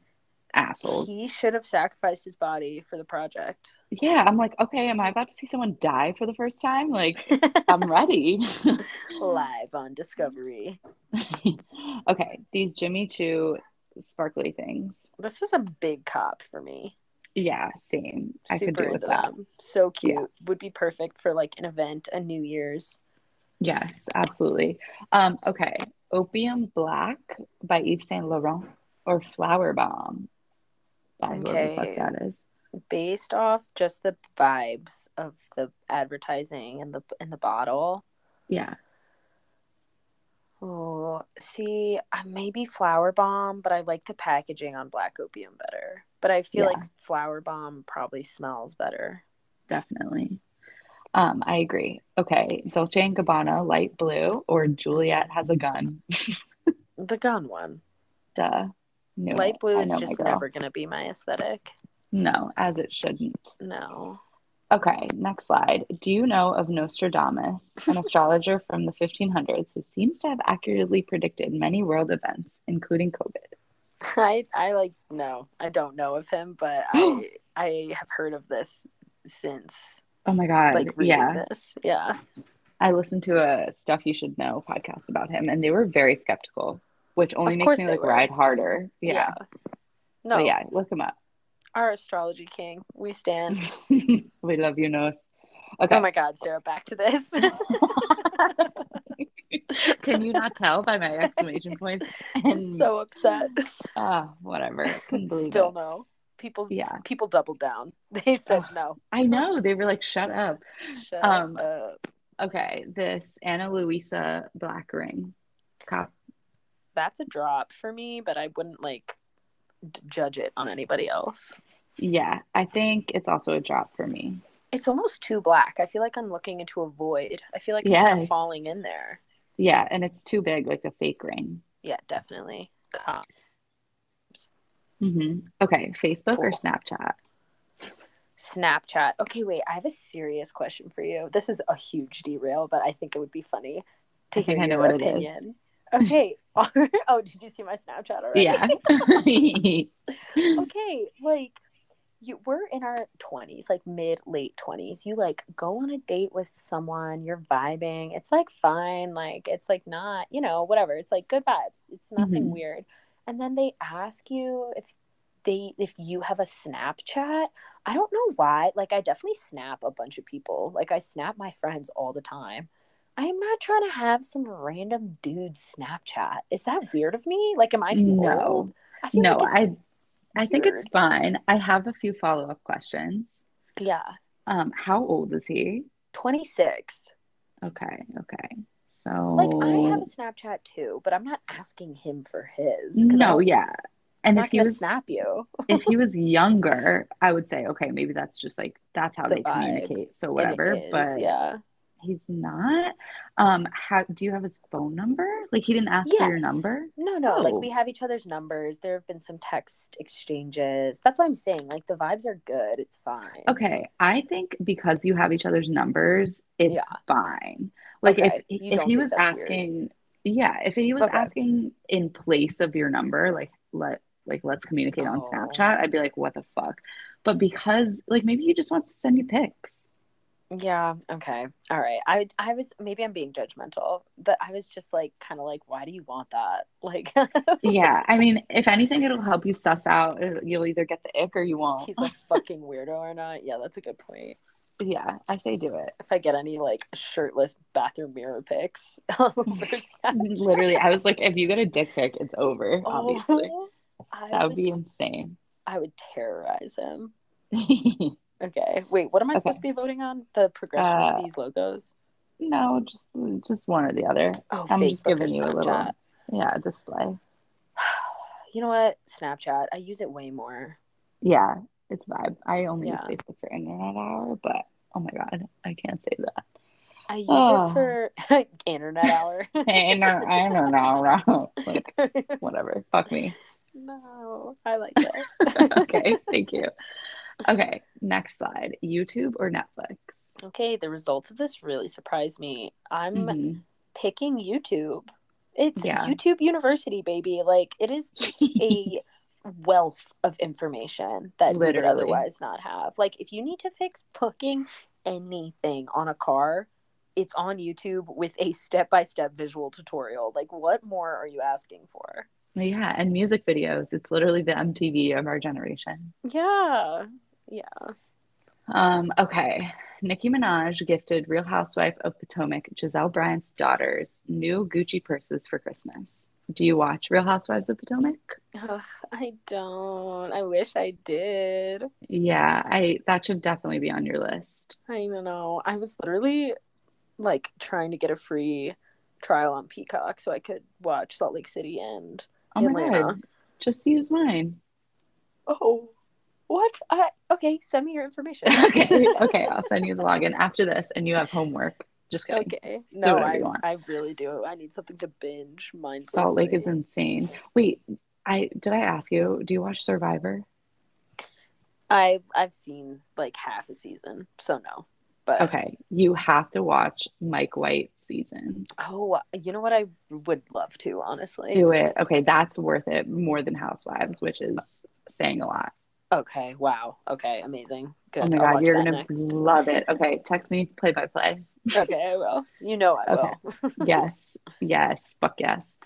assholes. He should have sacrificed his body for the project. Yeah, I'm like, okay, am I about to see someone die for the first time? Like, I'm ready. Live on Discovery. okay, these Jimmy Choo sparkly things. This is a big cop for me. Yeah, same. I could Super do with that. them. So cute. Yeah. Would be perfect for like an event, a New Year's. Yes, absolutely. Um, okay, Opium Black by Yves Saint Laurent or Flower Bomb whoever the fuck Okay. that is. Based off just the vibes of the advertising and the and the bottle. Yeah. Oh, see, uh, maybe Flower Bomb, but I like the packaging on Black Opium better. But I feel Yeah. like Flower Bomb probably smells better. Definitely. Um, I agree. Okay, Dolce and Gabbana, light blue, or Juliette has a gun. The gun one. Duh. Knew Light it. blue is just never going to be my aesthetic. No, as it shouldn't. No. Okay, next slide. Do you know of Nostradamus, an astrologer from the 1500s who seems to have accurately predicted many world events, including COVID? I I like no, I don't know of him, but I I have heard of this since Oh my God. like reading yeah. this. Yeah. I listened to a Stuff You Should Know podcast about him, and they were very skeptical which only Of makes me like were. ride harder. Yeah. No, But yeah, look him up. our astrology king. We stand. we love you, Nos. Okay. Oh my God, Sarah, back to this. Can you not tell by my exclamation points? I'm And so upset. ah, whatever. Still it. no. People, Yeah. people doubled down. They said Ugh. no. I know. They were like, shut up. Shut Um, up. Okay, this Ana Luisa black ring. Cop. That's a drop for me, but I wouldn't like d- judge it on anybody else. Yeah, I think it's also a drop for me. It's almost too black. I feel like I'm looking into a void. I feel like I'm kind of falling in there. Yeah, and it's too big, like a fake ring. Yeah, definitely. Com- hmm Okay, Facebook or Snapchat? Snapchat. Okay, wait. I have a serious question for you. This is a huge derail, but I think it would be funny to I hear your what it is. opinion. Okay. oh, did you see my Snapchat already? Yeah. okay, like you we're in our 20s, like mid late 20s. You like go on a date with someone, you're vibing. It's like fine, like it's like not, you know, whatever. It's like good vibes. It's nothing Mhm. weird. And then they ask you if they if you have a Snapchat. I don't know why. Like I definitely snap a bunch of people. Like I snap my friends all the time. I'm not trying to have some random dude Snapchat. Is that weird of me? Like am I too No. old? I no, like I I think it's fine. I have a few follow-up questions. Yeah. Um, how old is he? 26. Okay, okay. So Like I have a Snapchat too, but I'm not asking him for his. No, yeah. And if he was snap you. if he was younger, I would say, okay, maybe that's just like that's how The they vibe. communicate. So whatever. is, But yeah. He's not. Um, how do you have his phone number? Like he didn't ask for your number? No, no. Like Oh. we have each other's numbers. There have been some text exchanges. That's what I'm saying. Like the vibes are good. It's fine. Okay, I think because you have each other's numbers, it's Yeah. fine. Like Okay, if you if he was that's weird. asking, yeah, if he was Okay. asking in place of your number, like let like let's communicate on Oh. Snapchat, I'd be like, what the fuck? But because like maybe he just wants to send you pics. Yeah. Okay. All right. I I was maybe I'm being judgmental, but I was just like kind of like, why do you want that? Like, Yeah, I mean, if anything, it'll help you suss out. uh, You'll either get the ick or you won't. he's a fucking weirdo or not. Yeah, that's a good point. Yeah, I say do it. if I get any like shirtless bathroom mirror pics. Literally, I was like, if you get a dick pic, it's over. Obviously, Oh, that would, would be insane. I would terrorize him. Okay, wait. What am I Okay. supposed to be voting on? The progression Uh, of these logos. no, just just one or the other. Oh, I'm Facebook just giving you a little, yeah, display. You know what? Snapchat. I use it way more. Yeah, it's vibe. I only use Facebook for internet hour, but oh my god, I can't say that. I use Oh. it for internet hour. Inter- I don't like whatever. Fuck me. no, I like that. okay, thank you. Okay, next slide. YouTube or Netflix? Okay, the results of this really surprised me. I'm Mhm. picking YouTube. It's Yeah. YouTube University, baby. Like it is a wealth of information that you would Literally. otherwise not have. Like if you need to fix booking anything on a car, it's on YouTube with a step-by-step visual tutorial. Like what more are you asking for? Yeah, and music videos. It's literally the MTV of our generation. Yeah. Yeah. Um, okay. Nicki Minaj gifted Real Housewife of Potomac, Gizelle Bryant's daughters, new Gucci purses for Christmas. Do you watch Real Housewives of Potomac? Ugh, I don't. I wish I did. Yeah, I that should definitely be on your list. I don't know. I was literally like trying to get a free trial on Peacock so I could watch Salt Lake City and Oh my Atlanta. God, just use mine. Oh, what? I okay. Send me your information. Okay, okay, I'll send you the login after this, and you have homework. Just kidding. okay. No, whatever I, you want. I really do. I need something to binge. Mindlessly. Salt Lake is insane. Wait, I did I ask you, do you watch Survivor? I I've seen like half a season, so no. But Okay, you have to watch Mike White season. oh, you know what? I would love to honestly. Do it. Okay, that's worth it more than Housewives, which is saying a lot. Okay. Wow. Okay. Amazing. Good. Oh my I'll God, you're gonna next. love it. Okay, text me play by play. okay, I will. You know I Okay. will. Yes, yes, fuck yes.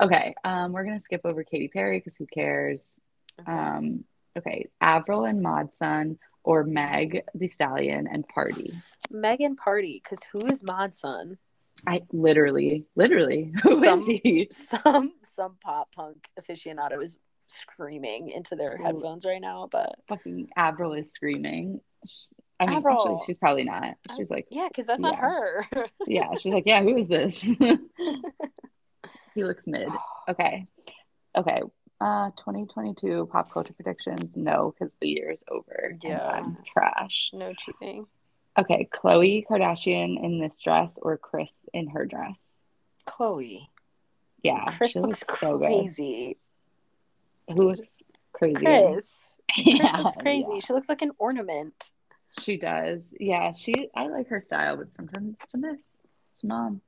Okay, um, we're gonna skip over Katy Perry because who cares? Okay. Um, okay, Avril and Mod Sun or Meg the Stallion and Pardi. Megan Pardi, because who is Mod Sun? I literally, literally, who is Some- he? Some some pop punk aficionado is screaming into their headphones right now, but Fucking Avril is screaming. I mean, Avril. actually, she's probably not. She's like, yeah, because that's not her. yeah, she's like, yeah, who is this? he looks mid. Okay, okay. Uh, 2022 pop culture predictions. No, because the year is over. Yeah. I'm trash. no cheating. Okay, Khloe Kardashian in this dress or Kris in her dress. Khloe. Yeah, Kris she looks looks so good. Who looks crazy? Kris. Kris Yeah, looks crazy. yeah. She looks like an ornament. She does. Yeah, she I like her style, but sometimes it's a miss. It's mom.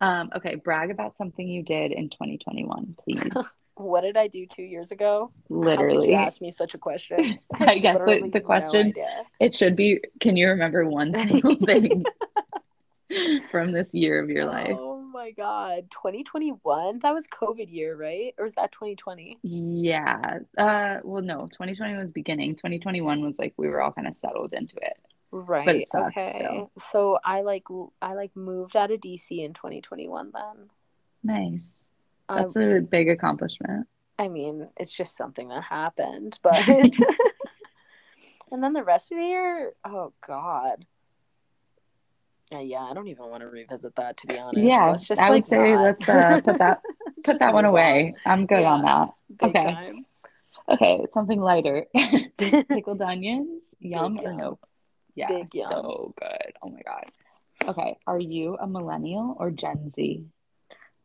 Um, okay, brag about something you did in 2021, please. What did I do two years ago? Literally. you ask me such a question? I guess the- the question- idea. It should be, can you remember one single thing from this year of your life? My god, 2021. That was COVID year, right? Or was that 2020? Yeah. Uh, well, no, 2020 was beginning. 2021 was like we were all kind of settled into it. Right. it sucks okay. still. So I like I like moved out of DC in 2021 then. Nice. Um, That's a big accomplishment. I mean, it's just something that happened, but and then the rest of the year, oh god. Uh, yeah, I don't even want to revisit that to be honest. Yeah, Let's just I like would say not. let's uh, put that put that one away. I'm good on that. Okay. time. Okay, something lighter. Pickled onions, yum Big or yum. nope? Yeah, Big yum. so good. Oh my god. Okay, are you a millennial or Gen Z?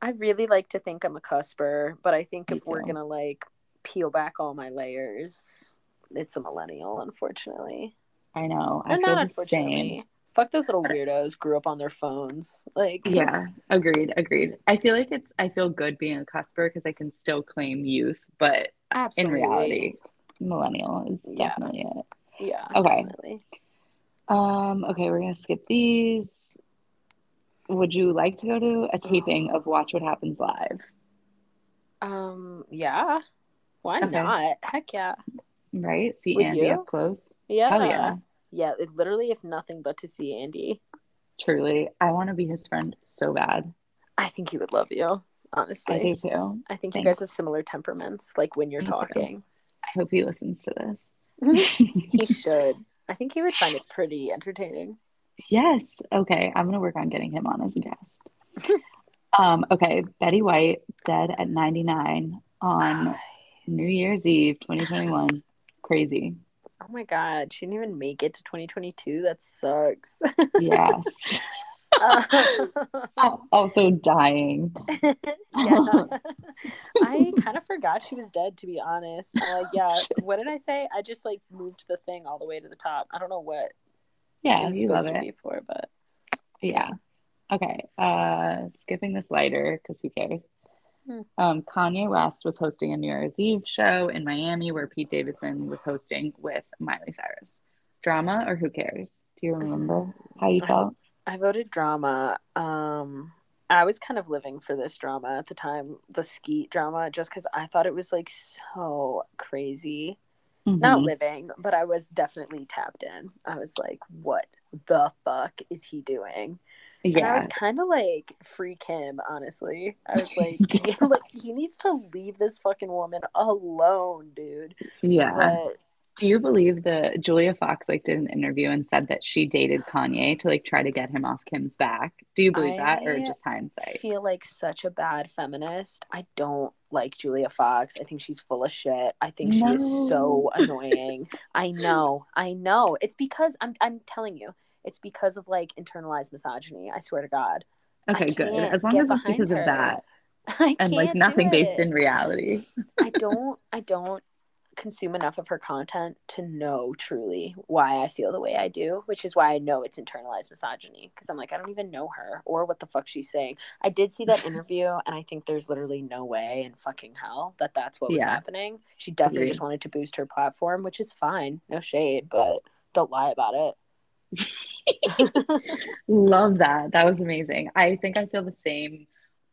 I really like to think I'm a cusper, but I think Me if we're gonna like peel back all my layers, it's a millennial, unfortunately. I know. I Or feel not the unfortunately. same. Fuck those little weirdos grew up on their phones. Like Yeah, agreed, agreed. I feel like it's I feel good being a cusper because I can still claim youth, but absolutely. in reality, millennial is Yeah. definitely it. Yeah. Okay. Definitely. Um, okay, we're gonna skip these. Would you like to go to a taping of Watch What Happens Live? Um yeah. Why Okay. not? Heck yeah. Right? See Would Andy you? up close. Yeah. Hell yeah. Yeah, it, literally if nothing but to see Andy. Truly. I want to be his friend so bad. I think he would love you, honestly. I do too. I think you guys have similar temperaments, like when you're Me too. talking. I hope he listens to this. he should. I think he would find it pretty entertaining. Yes. Okay. I'm gonna work on getting him on as a guest. um, okay. Betty White dead at 99 on New Year's Eve 2021. Crazy. Oh my god, she didn't even make it to 2022. That sucks. Yes. also dying. yeah. I kind of forgot she was dead, to be honest. Like, yeah, what did I say? I just like moved the thing all the way to the top. I don't know what it Yeah, was you love to it. be for, but Yeah. Okay. Uh, skipping this lighter because who cares? Hmm. Um, Kanye West was hosting a New Year's Eve show in Miami where Pete Davidson was hosting with Miley Cyrus. Drama or who cares? Do you remember how you I- felt? I voted drama. Um, I was kind of living for this drama at the time, the Skete drama, just because I thought it was like so crazy. Not Mhm. living, but I was definitely tapped in. I was like, what the fuck is he doing? And I was kind of like, freak him, honestly. I was like, like, he needs to leave this fucking woman alone, dude. Yeah. But Do you believe that Julia Fox like did an interview and said that she dated Kanye to like try to get him off Kim's back? Do you believe that or just hindsight? I feel like such a bad feminist. I don't like Julia Fox. I think she's full of shit. I think she is so annoying. I know. I know. It's because I'm I'm telling you. It's because of like internalized misogyny. I swear to God. Okay, good. As long as it's because her. of that I and like nothing based in reality. I don't I don't consume enough of her content to know truly why I feel the way I do, which is why I know it's internalized misogyny because I'm like I don't even know her or what the fuck she's saying. I did see that interview and I think there's literally no way in fucking hell that that's what was Yeah. happening. She definitely just wanted to boost her platform, which is fine. No shade, but don't lie about it. Love that. That was amazing. I think I feel the same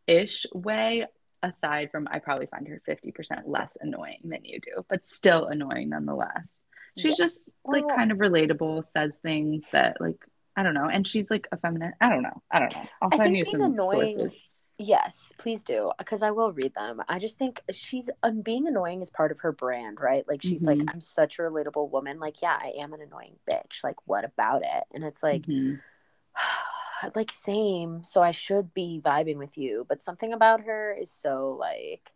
ish way, aside from I probably find her 50% less annoying than you do, but still annoying nonetheless. She's Yes. just like Well- kind of relatable, says things that like I don't know, and she's like a feminine. I don't know. I don't know. I'll I send you some annoying- sources. Yes, please do, because I will read them. I just think she's um, being annoying is part of her brand, right? Like she's like, Mhm. I'm such a relatable woman. Like, yeah, I am an annoying bitch. Like, what about it? And it's like, Mhm. like same. So I should be vibing with you, but something about her is so like,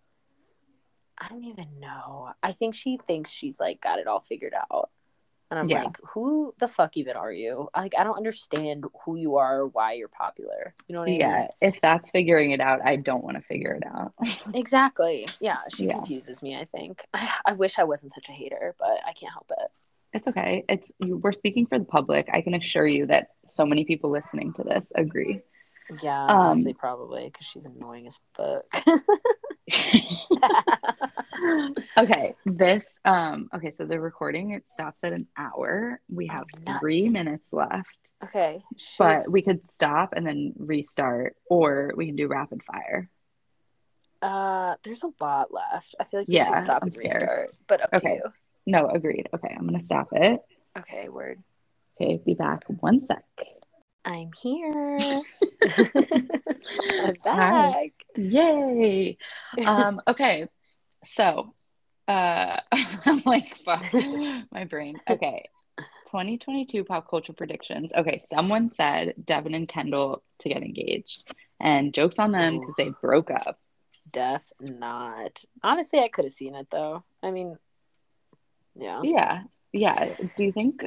I don't even know. I think she thinks she's like got it all figured out. And I'm Yeah. like, who the fuck even are you? Like, I don't understand who you are, or why you're popular. You know what I mean? Yeah, if that's figuring it out, I don't want to figure it out. Exactly. Yeah, she Yeah. confuses me, I think. I, wish I wasn't such a hater, but I can't help it. It's okay. It's you, we're speaking for the public. I can assure you that so many people listening to this agree. Yeah, Um, honestly, probably because she's annoying as fuck. okay, this um okay, so the recording it stops at an hour. We Oh, have nuts. 3 minutes left. okay. should- But we could stop and then restart or we can do rapid fire. uh, there's a lot left. I feel like we Yeah, should stop I'm and scared. restart. But up Okay. No, agreed. Okay, I'm going to stop it. Okay, word. Okay, be back one sec. I'm here. I'm back. Yay. Um, okay. So, uh, I'm like, fuck my brain. Okay. 2022 pop culture predictions. Okay. Someone said Devin and Kendall to get engaged, and jokes on them because they broke up. Def not. Honestly, I could have seen it though. I mean, yeah. Yeah. Yeah. Do you think,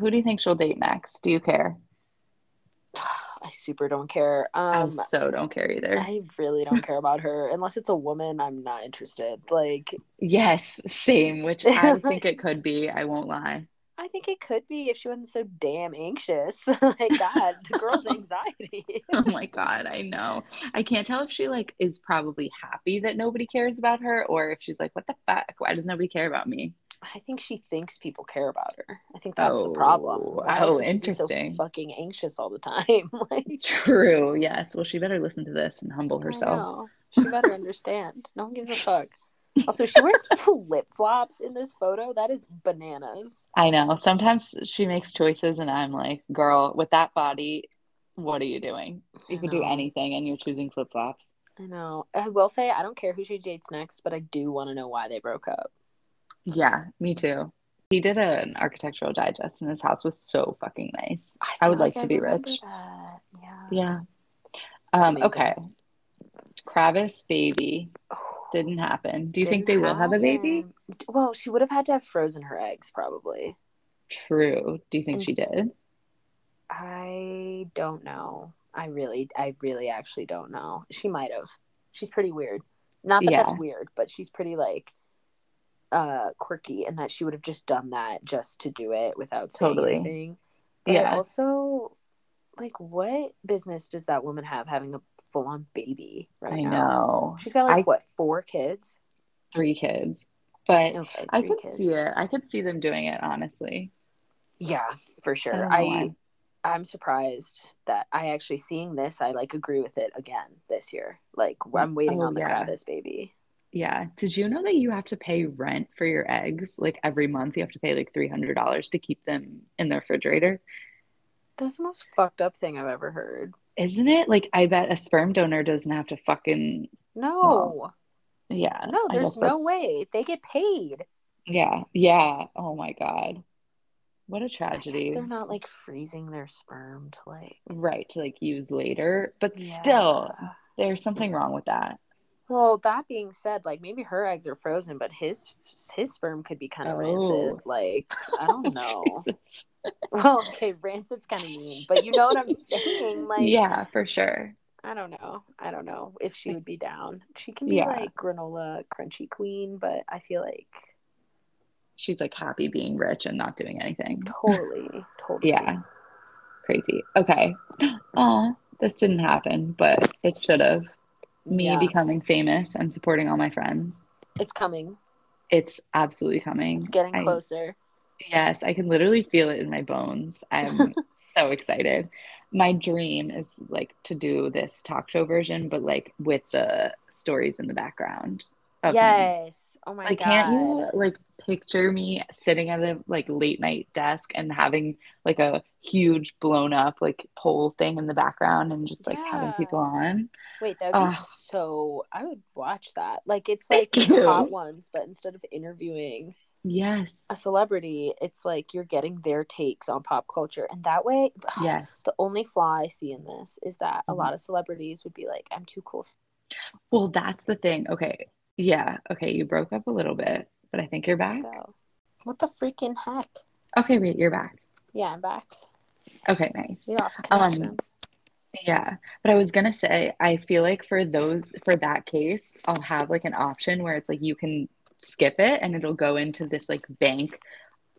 who do you think she'll date next? Do you care? I super don't care. I Um, so don't care either. I really don't care about her unless it's a woman. I'm not interested. Like, Yes, same, which I think it could be. I won't lie. I think it could be if she wasn't so damn anxious. like, God, the girl's anxiety. Oh my God, I know. I can't tell if she like is probably happy that nobody cares about her or if she's like, what the fuck? Why does nobody care about me? I think she thinks people care about her. I think that's the Oh, problem. Why oh, interesting. So fucking anxious all the time. like, True. Yes. Well, she better listen to this and humble herself. She better understand. No one gives a fuck. Also, she wearing flip flops in this photo? That is bananas. I know. Sometimes she makes choices and I'm like, girl, with that body, what are you doing? You could do anything and you're choosing flip flops. I know. I will say I don't care who she dates next, but I do want to know why they broke up. Yeah, me too. He did an architectural digest and his house was so fucking nice. I, feel would like, to be rich. that. Yeah. Yeah. Um, okay. Kravis baby didn't happen. Do you think they will have a baby? Well, she would have had to have frozen her eggs, probably. True. Do you think And- she did? I don't know. I really, I really actually don't know. She might have. She's pretty weird. Not that Yeah. that's weird, but she's pretty like uh quirky and that she would have just done that just to do it without saying Totally. anything. But Yeah. also like what business does that woman have having a full on baby right I now? know. She's got like I- what, four kids? Three kids. But Okay. I could kids. see it. I could see them doing it, honestly. Yeah, for sure. don't I I'm surprised that I actually seeing this. I like agree with it again this year. Like I'm waiting Oh, on the yeah. Kravis baby. Yeah. Did you know that you have to pay rent for your eggs? Like every month, you have to pay like $300 to keep them in the refrigerator. That's the most fucked up thing I've ever heard. Isn't it? Like, I bet a sperm donor doesn't have to fucking, No, yeah. no, there's no way they get paid. Yeah. Yeah. Oh my God. What a tragedy. they're not like freezing their sperm to like. Right. To like use later. But still, there's something wrong with that. Well, that being said, like maybe her eggs are frozen, but his his sperm could be kind of Oh. rancid. Like I don't know. Well, okay, rancid's kind of mean, but you know what I'm saying. Like yeah, for sure. I don't know. I don't know if she would be down. She can be Yeah. like granola crunchy queen, but I feel like She's like happy being rich and not doing anything. totally, totally. Yeah. Crazy. Okay. Oh, this didn't happen, but it should have. Me Yeah. becoming famous and supporting all my friends. It's coming. It's absolutely coming. It's getting I- closer. Yes, I can literally feel it in my bones. I'm so excited. my dream is like to do this talk show version, but like with the stories in the background. Of me. yes. Oh my Like, god. can't you like picture me sitting at a like late night desk and having like a huge blown up like pole thing in the background and just like having people on? Wait, that would be so. I would watch that. Like it's like hot ones, but instead of interviewing Yes. a celebrity, it's like you're getting their takes on pop culture, and that way, Yes. the only flaw I see in this is that a Mhm. lot of celebrities would be like, "I'm too cool." Well, that's the thing. Okay. Yeah. Okay. You broke up a little bit, but I think you're back. So, what the freaking heck? Okay, wait, you're back. Yeah, I'm back. Okay, nice. We lost Um. Yeah, but I was gonna say, I feel like for those, for that case, I'll have like an option where it's like you can skip it and it'll go into this like bank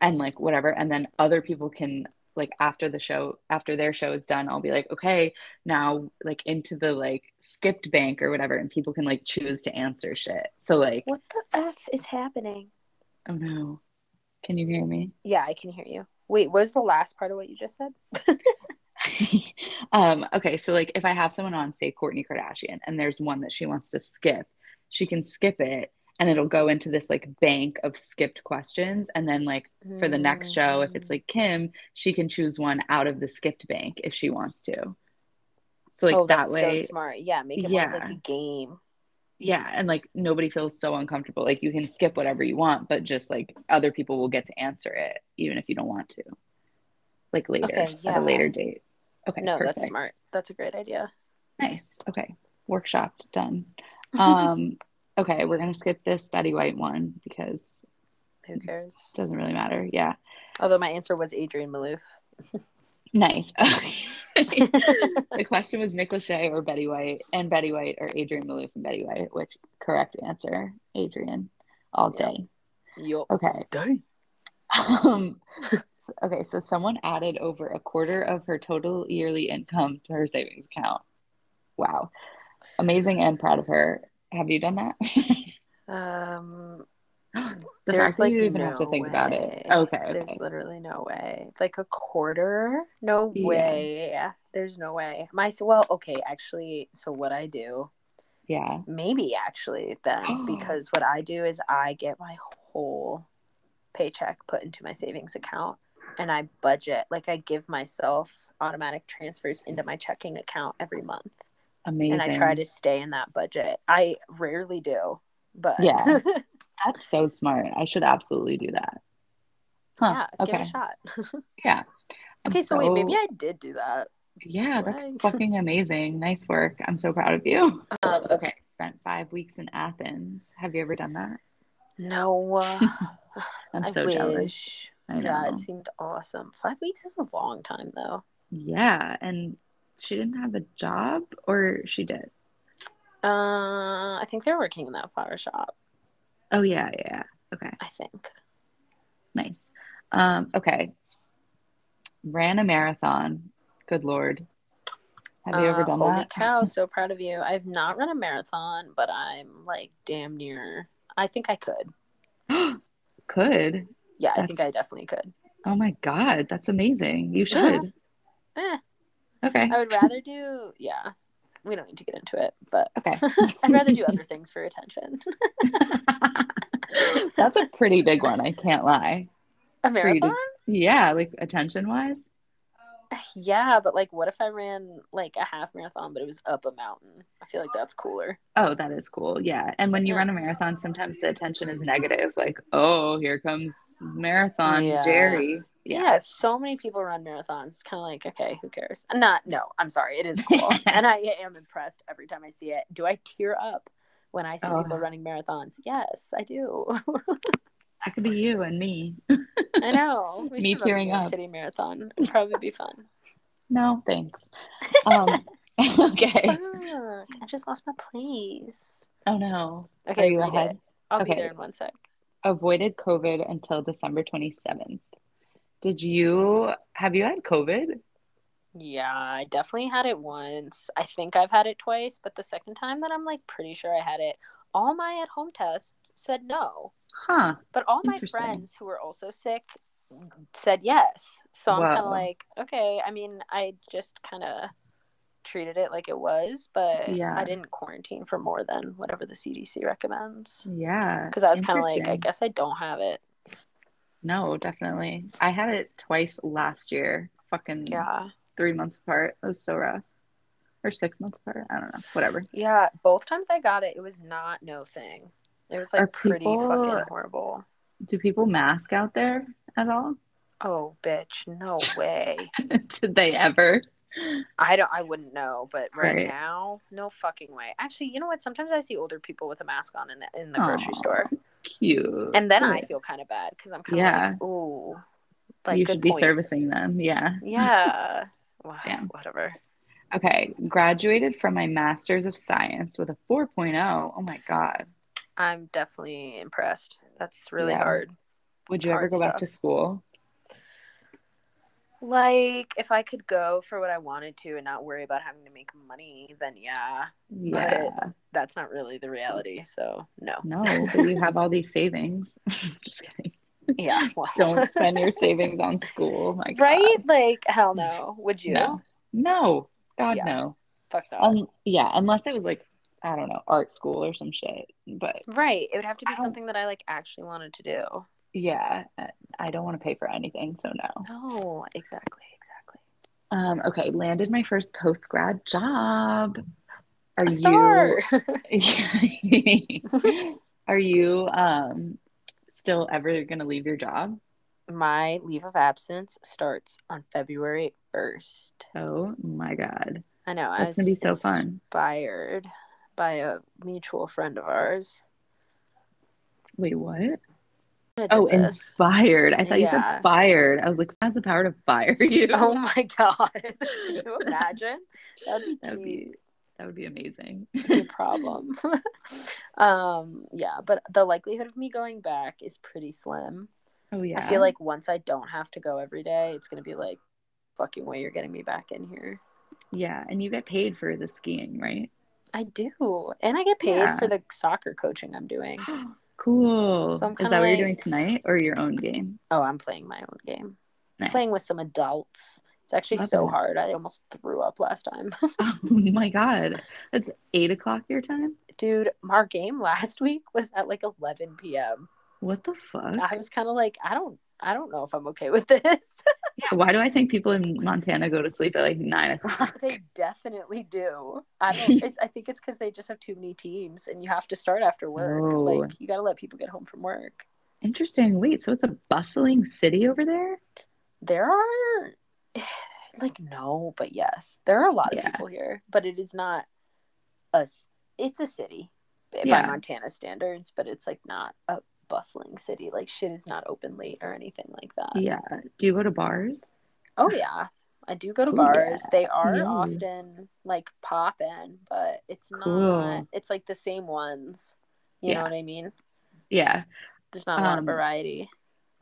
and like whatever, and then other people can like after the show, after their show is done, I'll be like, okay, now like into the like skipped bank or whatever, and people can like choose to answer shit. So like, what the f is happening? oh no, can you hear me? Yeah, I can hear you. Wait, what was the last part of what you just said? um, okay, so like if I have someone on, say Kourtney Kardashian, and there's one that she wants to skip, she can skip it and it'll go into this like bank of skipped questions. And then like for the next show, if Mm. it's like Kim, she can choose one out of the skipped bank if she wants to. So like oh, that way, so smart. Yeah, make it more like Yeah. a game. yeah, and like nobody feels so uncomfortable. Like you can skip whatever you want, but just like other people will get to answer it even if you don't want to. Like later Okay, at yeah. a later date. Okay, no, that's smart. That's a great idea. Nice. Okay. Workshopped done. Um, okay, we're gonna skip this Betty White one because Who it cares? doesn't really matter. Yeah. Although my answer was Adrienne Maloof. Nice. Okay. the question was Nick Lachey or Betty White, and Betty White or Adrienne Maloof and Betty White, which correct answer, Adrienne, all Yeah. day. Yup. Okay. Day. Um, okay, so someone added over a quarter of her total yearly income to her savings account. Wow. Amazing and proud of her. Have you done that? Um, the there's fact that like you even have to no think about it. way. Okay, There's literally no way. Like a quarter? No Yeah. way. There's no way. My well, okay, actually, so what I do, Yeah. maybe actually then, because what I do is I get my whole paycheck put into my savings account and I budget. Like I give myself automatic transfers into my checking account every month. Amazing. And I try to stay in that budget. I rarely do, but Yeah. That's so smart. I should absolutely do that. Huh. yeah, give it okay. a shot. Yeah. I'm okay, so, wait, maybe I did do that. Yeah, that's fucking amazing. Nice work. I'm so proud of you. Um, okay. Spent five weeks in Athens. Have you ever done that? No, uh, I'm I so wish. jealous. I know. Yeah, it seemed awesome. Five weeks is a long time, though. Yeah, and she didn't have a job, or she did. Uh, I think they're working in that flower shop. Oh yeah, yeah. Okay, I think. nice. Um, okay. Ran a marathon. Good lord. Have you ever Uh, done holy that? cow! So proud of you. I've not run a marathon, but I'm like damn near. I think I could. Could. Yeah, I think I definitely could. Oh my God, that's amazing. You should. Eh, Okay. I would rather do. Yeah, we don't need to get into it, but Okay. I'd rather do other things for attention. That's a pretty big one, I can't lie. a you to- Yeah, like attention wise. Yeah, but like, what if I ran like a half marathon, but it was up a mountain? I feel like that's cooler. Oh, that is cool. Yeah. And when you Yeah. run a marathon, sometimes the attention is negative. Like, oh, here comes marathon Yeah. Jerry. Yeah. Yeah. so many people run marathons. It's kind of like, okay, who cares? I'm Not, no, I'm sorry, it is cool, and I am impressed every time I see it. Do I tear up when I see Oh. people running marathons? Yes, I do. That could be you and me. I know. We Me tearing up. City Marathon. It'd probably be fun. No, thanks. Um, okay. Fuck, I just lost my place. Oh no. Okay, Are you ahead? it. I'll be Okay. there in one sec. Avoided COVID until December 27th. Did you have you had COVID? Yeah, I definitely had it once. I think I've had it twice, but the second time that I'm like pretty sure I had it, all my at home tests said no. Huh. But all my friends who were also sick said yes. So I'm kind of like, okay. I mean, I just kind of treated it like it was, but Yeah. I didn't quarantine for more than whatever the CDC recommends. Yeah. Because I was kind of like, I guess I don't have it. No, definitely. I had it twice last year. Fucking Yeah. three months apart. It was so rough. Or six months apart. I don't know. Whatever. Yeah. Both times I got it, it was not no thing. It was like Are pretty people- fucking horrible. Do people mask out there at all? Oh, bitch. No way. Did they ever? I don't. I wouldn't know, but right, Right. now, no fucking way. Actually, you know what? Sometimes I see older people with a mask on in the in the grocery store, Cute. and then I feel kind of bad because I'm kind of Yeah. like, ooh, like you should be point. servicing them. Yeah. Yeah. Wow, Damn. Whatever. Okay. Graduated from my master's of science with a 4.0. Oh my God. I'm definitely impressed. That's really Yeah. hard. Would you ever Hard go back to school? Like, if I could go for what I wanted to and not worry about having to make money, then yeah, Yeah. that's not really the reality. So no. No, but you have all these savings. Just kidding. Yeah. Well, Don't spend your savings on school. My God. right? Like, hell no. Would you? No. No. God Yeah. no. Fuck that. Um yeah, unless it was like I don't know, art school or some shit. But Right. It would have to be something that I like actually wanted to do. yeah, I don't want to pay for anything, so no. No, exactly, exactly. Um okay, landed my first post grad job. Are A star. you Are you um still ever going to leave your job? My leave of absence starts on February 1st. Oh my god. I know. I That's was going to be so fun. inspired by a mutual friend of ours. Wait, what? Oh, this. inspired. I thought you said fired. I was like, has the power to fire you? Oh my god. Can you imagine? That would be that would be that would be amazing. a problem. um, yeah, but the likelihood of me going back is pretty slim. oh yeah. I feel like once I don't have to go every day, it's gonna be like, fucking way you're getting me back in here. yeah, and you get paid for the skiing, right? I do, and I get paid Yeah. for the soccer coaching I'm doing. cool. So I'm Is kinda that what you're doing tonight or your own game? Oh, I'm playing my own game. Nice. Playing with some adults. It's actually Love so it. hard. I almost threw up last time. Oh my god. It's eight o'clock your time? Dude, our game last week was at like 11 p.m. What the fuck? I was kind of like, I don't, I don't know if I'm okay with this. Yeah, why do I think people in Montana go to sleep at like nine o'clock? they definitely do. I don't. It's. I think it's because they just have too many teams, and you have to start after work. Oh. Like you got to let people get home from work. Interesting. Wait, so it's a bustling city over there? There are, like, no, but yes, there are a lot of Yeah. people here, but it is not a. It's a city by Yeah. Montana standards, but it's like not a bustling city. Like shit is not open late or anything like that. Yeah. Do you go to bars? Oh yeah. I do go to Ooh, bars. yeah. They are often like poppin', but it's Cool. not it's like the same ones. You know what I mean? Yeah. There's not a lot of Um, variety.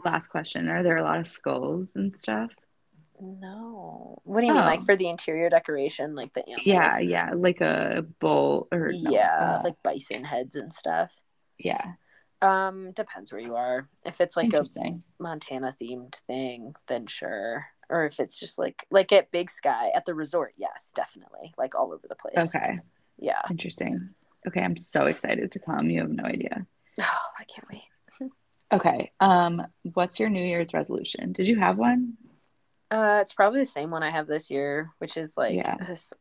Last question. Are there a lot of skulls and stuff? No. What do you mean? Like Oh. for the interior decoration, like the animals? Yeah, yeah. Like a bull or no, yeah, uh, like bison heads and stuff. yeah. Um, depends where you are. If it's like a Montana themed thing, then sure. Or if it's just like like at Big Sky at the resort, yes, definitely. Like all over the place. Okay. Yeah. Interesting. Okay, I'm so excited to come. You have no idea. Oh, I can't wait. Okay. Um, what's your New Year's resolution? Did you have one? Uh, it's probably the same one I have this year, which is like Yeah. this.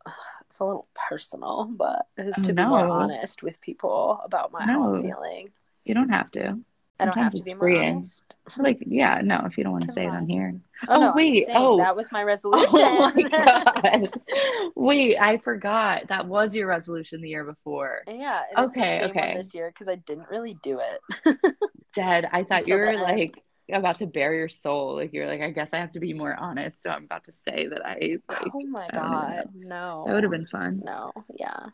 It's a little personal, but it's Oh, to be more honest with people about my how I'm feeling. You don't have to. I don't have Sometimes to be it's more freeing. honest. Like, yeah, no, if you don't want to Come say it on on. here. Oh, Oh, no, wait, oh. that was my resolution. Oh my god. Wait, I forgot. That was your resolution the year before. yeah. and it's the Okay, okay. This year because I didn't really do it. Dead. I thought you Until the were like about to bare your soul. Like you're like, I guess I have to be more honest. So I'm about to say that I like oh my god, no. that would have been fun. No, yeah.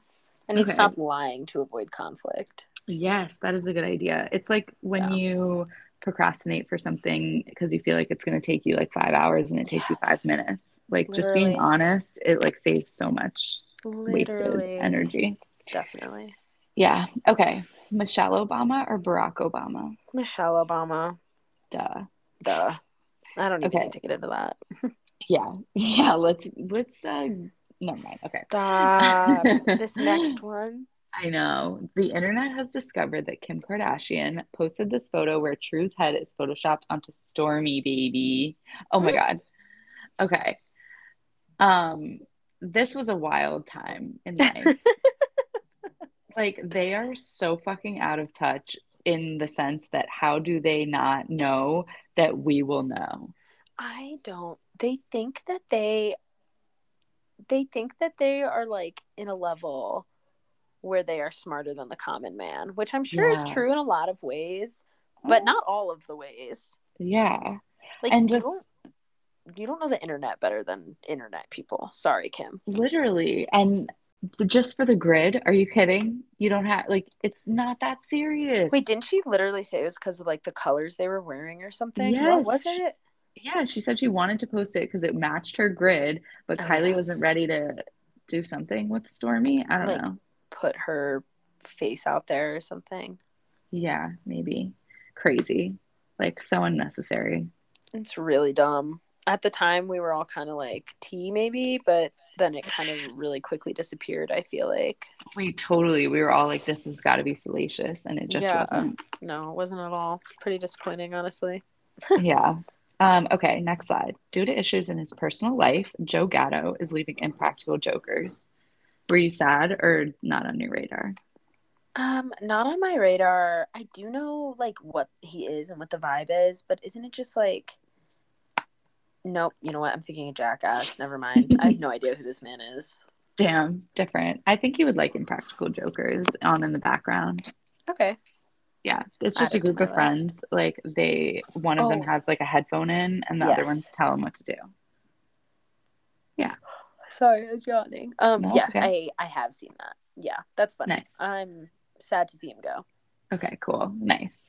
I need Okay. to stop lying to avoid conflict. Yes, that is a good idea. It's like when Yeah. you procrastinate for something because you feel like it's going to take you like five hours and it takes you five minutes. Like just being honest, it like saves so much wasted energy. Definitely. Yeah. Okay. Michelle Obama or Barack Obama? Michelle Obama. Duh. Duh. I don't even Okay. need to get into that. Yeah. Yeah. Let's let's uh never mind. Okay. Stop. this next one. I know. The internet has discovered that Kim Kardashian posted this photo where True's head is photoshopped onto Stormi baby. Oh my God. Okay. Um, this was a wild time in life. Like they are so fucking out of touch in the sense that how do they not know that we will know? I don't. They think that they. They think that they are like in a level where they are smarter than the common man, which I'm sure is true in a lot of ways, but not all of the ways. Yeah. Like And you just don't you don't know the internet better than internet people. Sorry, Kim. literally. And just for the grid, are you kidding? You don't have like it's not that serious. Wait, didn't she literally say it was because of like the colors they were wearing or something? Yes. What was it? Yeah, she said she wanted to post it because it matched her grid, but Oh, Kylie yes. wasn't ready to do something with Stormi. I don't Like- know. Put her face out there or something. Yeah, maybe. Crazy. Like so unnecessary. It's really dumb. At the time, we were all kind of like tea, maybe, but then it kind of really quickly disappeared. I feel like Wait, totally. We were all like, this has got to be salacious, and it just Yeah. wasn't. no, it wasn't at all. Pretty disappointing, honestly. yeah. Um, okay, next slide. Due to issues in his personal life, Joe Gatto is leaving Impractical Jokers. Were you sad or not on your radar? Um, not on my radar. I do know like what he is and what the vibe is, but isn't it just like Nope, you know what? I'm thinking of Jackass. Never mind. I have no idea who this man is. Damn, different. I think he would like Impractical Jokers on in the background. Okay. Yeah, it's just a group of friends. Like they, one of them Oh. has like a headphone in, and the other ones tell him what to do. Yeah. Sorry, I was yawning. Um, No, yes, okay. I I have seen that. Yeah, that's funny. Nice. I'm sad to see him go. Okay, cool, nice.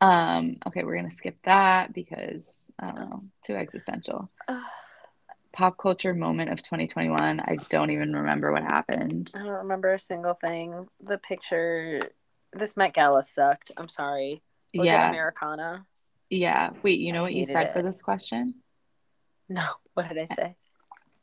Um, okay, we're gonna skip that because I don't know, too existential. Pop culture moment of 2021. I don't even remember what happened. I don't remember a single thing. The picture, this Met Gala sucked. I'm sorry. Was it yeah, Americana? yeah. Wait, you know I what you said for this question? No. What did I say?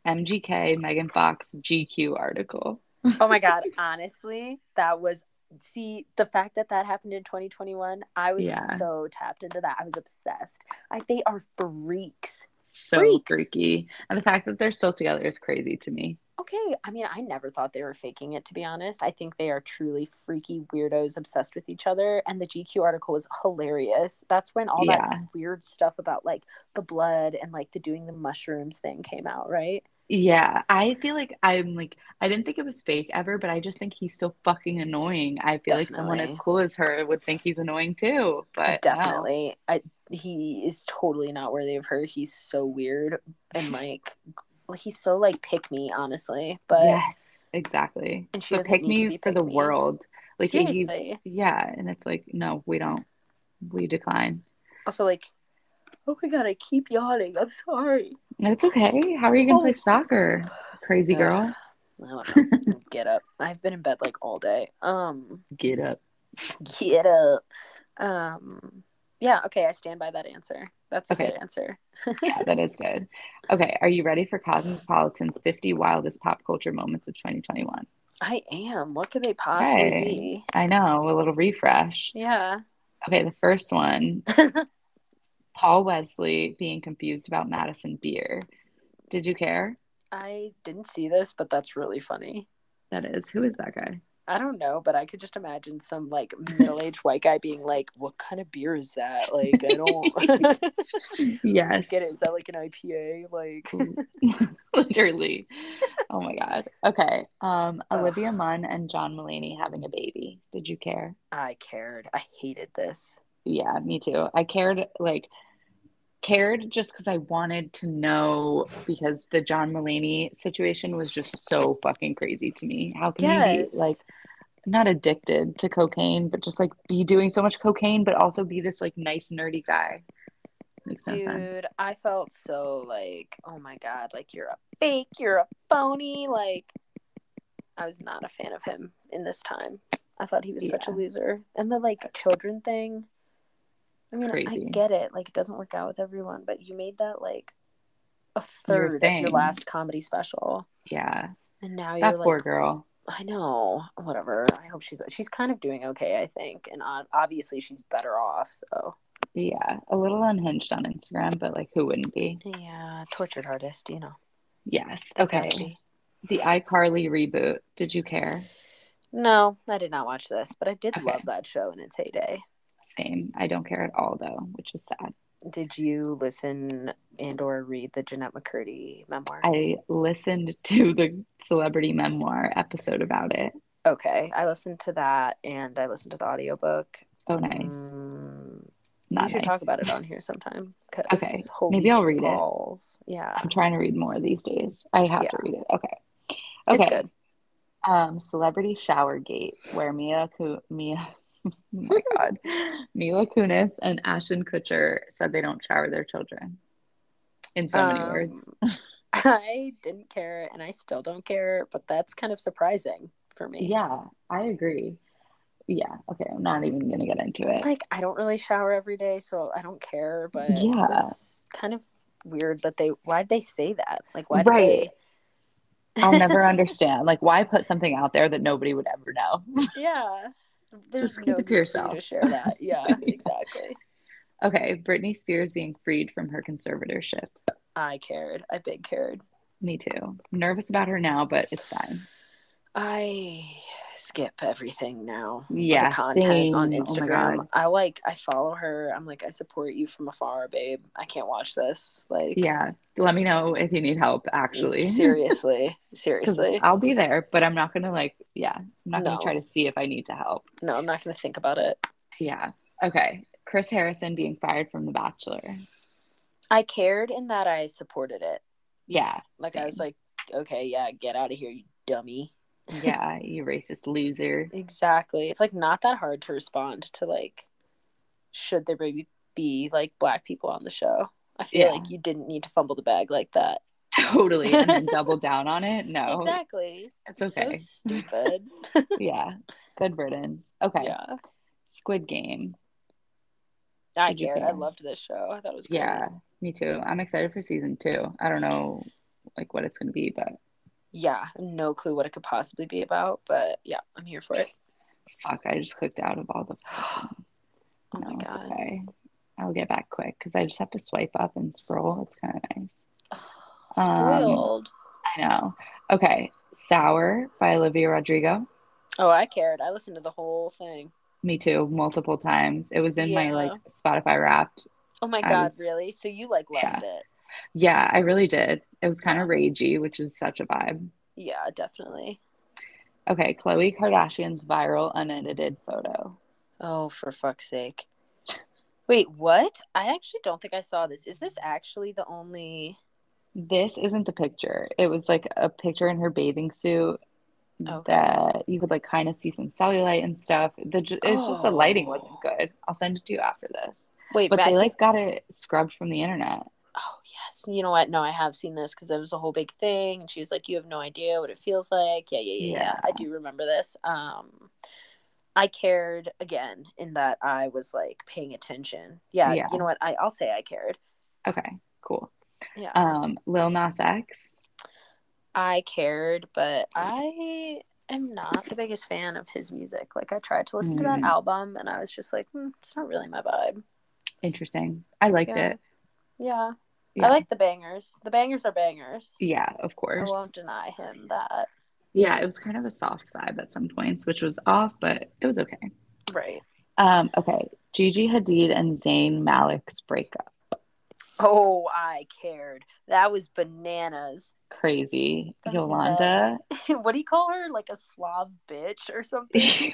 MGK, Megan Fox, GQ article. oh my god! Honestly, that was. See the fact that that happened in 2021. I was Yeah. so tapped into that. I was obsessed. I they are freaks. So Freaks. freaky. And the fact that they're still together is crazy to me. Okay, I mean, I never thought they were faking it, to be honest. I think they are truly freaky weirdos obsessed with each other. And the GQ article was hilarious. That's when all that weird stuff about like the blood and like the doing the mushrooms thing came out, right? Yeah, I feel like I'm like I didn't think it was fake ever, but I just think he's so fucking annoying. I feel like someone as cool as her would think he's annoying too, but no. Definitely. I, he is totally not worthy of her. He's so weird and like, he's so like pick me, honestly. But Yes, exactly. And she pick me for the me. world. Like he's seriously. yeah, and it's like no, we don't. We decline. Also, like, oh my god, I keep yawning. I'm sorry. It's okay. How are you gonna Oh. play soccer? Crazy girl. I don't know. Get up. I've been in bed like all day. Um, Get up. get up. Um, yeah. Okay, I stand by that answer. That's a Okay. good answer. Yeah, that is good. Okay, are you ready for Cosmopolitan's 50 wildest pop culture moments of 2021? I am. What could they possibly Okay. be? I know, a little refresh. Yeah. Okay, the first one Paul Wesley being confused about Madison Beer. Did you care? I didn't see this, but that's really funny. That is. Who is that guy? I don't know, but I could just imagine some like middle-aged white guy being like, "What kind of beer is that? Like, I don't Yes. get it. Is that like an IPA? Like, Literally. Oh my God. Okay. Um, Ugh. Olivia Munn and John Mulaney having a baby. Did you care? I cared. I hated this. Yeah, me too. I cared like cared just because I wanted to know because the John Mulaney situation was just so fucking crazy to me. How can you be like not addicted to cocaine, but just like be doing so much cocaine, but also be this like nice nerdy guy? Makes no Dude, sense. I felt so like, oh my god, like you're a fake, you're a phony. Like, I was not a fan of him in this time. I thought he was such a loser. And the like children thing, I mean, I get it. Like, it doesn't work out with everyone, but you made that like a Your third of your last comedy special, Yeah. and now you're poor like, girl. I know, whatever. I hope she's she's kind of doing okay. I think, and obviously she's better off. So Yeah. A little unhinged on Instagram, but like who wouldn't be? yeah, tortured artist, you know. Yes. Okay. The iCarly reboot. Did you care? No, I did not watch this, but I did Okay. love that show in its heyday. Same. I don't care at all though, which is sad. Did you listen and or read the Jennette McCurdy memoir? I listened to the celebrity memoir episode about it. okay, I listened to that and I listened to the audiobook. Oh, nice. Mm, Not you should nice. talk about it on here sometime. Okay, maybe I'll read it. Yeah, I'm trying to read more these days. I have to read it. Okay. Okay. Um, Celebrity Shower Gate, where Mia Ku- Mia oh my god. Mila Kunis and Ashton Kutcher said they don't shower their children. In so many Um, words. I didn't care and I still don't care, but that's kind of surprising for me. Yeah, I agree. Yeah, okay, I'm not even gonna get into it. Like I don't really shower every day, so I don't care, but Yeah. it's kind of weird that they why'd they say that? Like why Right. they I'll never understand. Like, why put something out there that nobody would ever know? Yeah. There's Just keep no it to need for you yourself. to share that. Yeah, exactly. Okay, Britney Spears being freed from her conservatorship. I cared. I big cared. Me too. Nervous about her now, but it's fine. I skip everything now. Yeah, the content on same. Oh my Instagram. God. I like I follow her. I'm like, I support you from afar, babe. I can't watch this. Like Yeah, let me know if you need help, mm, actually. Seriously. Seriously. I'll be there, but I'm not gonna like, yeah, I'm not No. gonna try to see if I need to help. No, I'm not gonna think about it. Yeah. Okay. Chris Harrison being fired from The Bachelor. I cared in that I supported it. Yeah. Like I was like, okay, yeah, get out of here, you dummy. Yeah, you racist loser. Exactly. It's like not that hard to respond to like should there maybe be like black people on the show. I feel Yeah. like you didn't need to fumble the bag like that. Totally. And then double down on it. No. Exactly. It's okay. So stupid. yeah. Good riddance. Okay. yeah. Squid Game. I cared. I loved this show. I thought it was great. Yeah, me too. I'm excited for season two. I don't know like what it's gonna be, but Yeah. No clue what it could possibly be about, but yeah, I'm here for it. fuck, I just clicked out of all the Oh no, my god. okay. I'll get back quick because I just have to swipe up and scroll. It's kind of nice. Um, I know. Okay. Sour by Olivia Rodrigo. oh, I cared. I listened to the whole thing. Me too, multiple times. It was in my like Spotify wrapped. Oh my god, was- really? So you like Yeah. loved it? Yeah, I really did. It was kind of ragey, which is such a vibe. Yeah, definitely. Okay, Khloe Kardashian's viral unedited photo. Oh, for fuck's sake. Wait, what? I actually don't think I saw this. Is this actually the only This isn't the picture. It was like a picture in her bathing suit Okay. that you could like kind of see some cellulite and stuff. The it's just the oh. lighting wasn't Oh. good. I'll send it to you after this. Wait, But but they like got it scrubbed from the internet. Oh, yes. You know what? No, I have seen this because it was a whole big thing and she was like, "You have no idea what it feels like." Yeah, yeah, yeah, yeah. I do remember this. Um I cared again in that I was like paying attention. Yeah, Yeah. you know what? I I'll say I cared. Okay, cool. Yeah. Um, Lil Nas X. I cared, but I am not the biggest fan of his music. Like I tried to listen to that Mm. album and I was just like, hmm, it's not really my vibe. Interesting. I liked Yeah. it. Yeah. Yeah. I like the bangers. The bangers are bangers. yeah, of course. I won't deny him that. Yeah, it was kind of a soft vibe at some points, which was off, but it was okay. Right. Um, okay. Gigi Hadid and Zayn Malik's breakup. Oh, I cared. That was bananas. Crazy. That's Yolanda. what do you call her? Like a Slav bitch or something?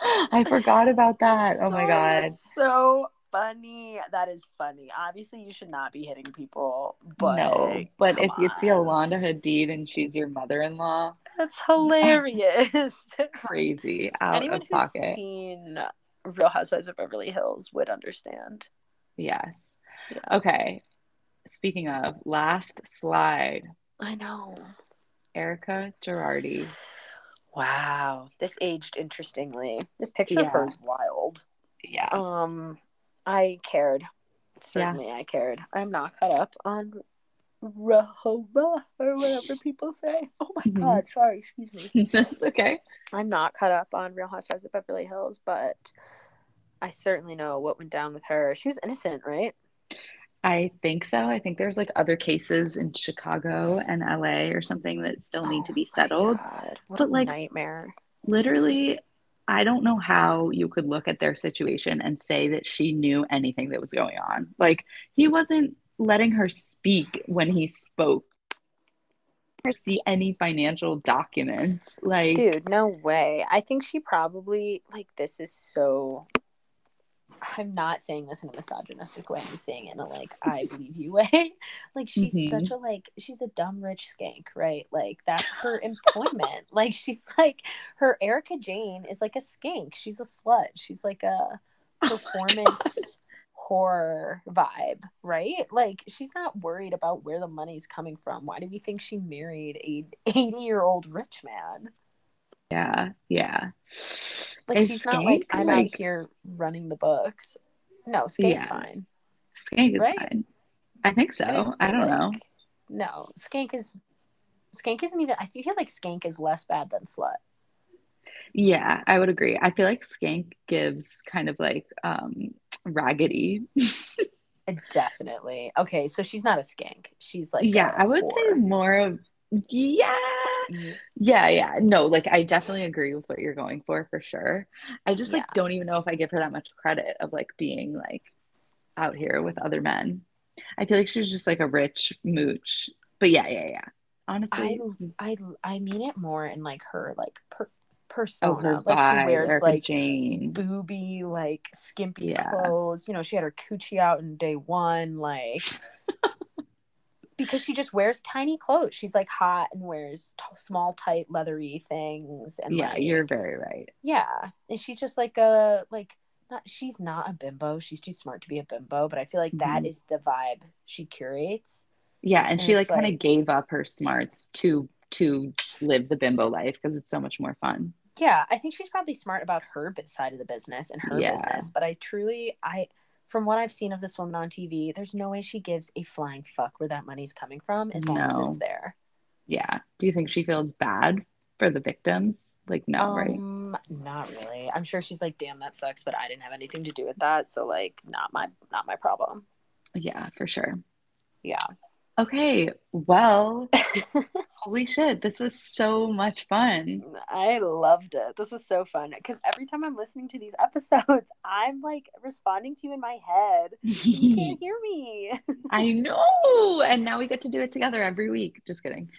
I forgot about that. Oh my god. so funny. That is funny. Obviously, you should not be hitting people, but no, but if it's on. Yolanda Hadid and she's your mother-in-law, that's hilarious. crazy out Anyone of who's pocket. seen Real Housewives of Beverly Hills would understand. Yes. Yeah. Okay. Speaking of last slide, I know. Erika Girardi. Wow, this aged interestingly. This picture of her is wild. Yeah. Um, I cared. Certainly, I cared. I'm not caught up on Rehoboth or whatever people say. Oh my Mhm. god, sorry, excuse me. That's okay. I'm not caught up on Real Housewives of Beverly Hills, but I certainly know what went down with her. She was innocent, right? I think so. I think there's like other cases in Chicago and LA or something that still need to be Oh settled. But, a like, nightmare. Literally, I don't know how you could look at their situation and say that she knew anything that was going on. Like, he wasn't letting her speak when he spoke. Or see any financial documents. Like, Dude, no way. I think she probably like this is so I'm not saying this in a misogynistic way. I'm saying it in a like I believe you way. like she's Mhm. such a like she's a dumb rich skank, right? Like that's her employment. like she's like her Erika Jayne is like a skank. She's a slut. She's like a Oh performance horror vibe, right? Like she's not worried about where the money's coming from. Why do we think she married a 80 year old rich man? Yeah, yeah. Like Is she's not like I'm like- out here running the books. No, Skank's Yeah. fine. Skank is Right? fine. I think so. didn't I, don't know. No, Skank is Skank isn't even I feel like Skank is less bad than Slut. Yeah, I would agree. I feel like Skank gives kind of like um raggedy. Uh, Definitely. Okay, so she's not a skank. She's like yeah, I I would say more of yeah. Yeah, yeah. No, like I definitely agree with what you're going for for sure. I just like Yeah. don't even know if I give her that much credit of like being like out here with other men. I feel like she's just like a rich mooch. But yeah, yeah, yeah. Honestly, I I mean it more in like her like per, oh, persona. her like vibe, she wears Erika like Jayne. booby, like skimpy Yeah. clothes. You know, she had her coochie out in day one, like because she just wears tiny clothes. She's like hot and wears t- small, tight, leathery things. And Yeah, like, you're very right. yeah, and she's just like a like not. She's not a bimbo. She's too smart to be a bimbo. But I feel like that Mhm. is the vibe she curates. Yeah, and And she like kind of gave up her smarts to to live the bimbo life because it's so much more fun. Yeah, I think she's probably smart about her side of the business and her Yeah. business. But I truly, I, from what I've seen of this woman on TV, there's no way she gives a flying fuck where that money's coming from as long as it's there. Yeah. Do you think she feels bad for the victims? Like, no, right? um, not really. I'm sure she's like, damn, that sucks, but I didn't have anything to do with that, so like, not my, not my problem. Yeah, for sure. Yeah. Okay, well, holy shit, this was so much fun. I loved it. This was so fun because every time I'm listening to these episodes, I'm like responding to you in my head. You can't hear me. I know. And now we get to do it together every week. Just kidding.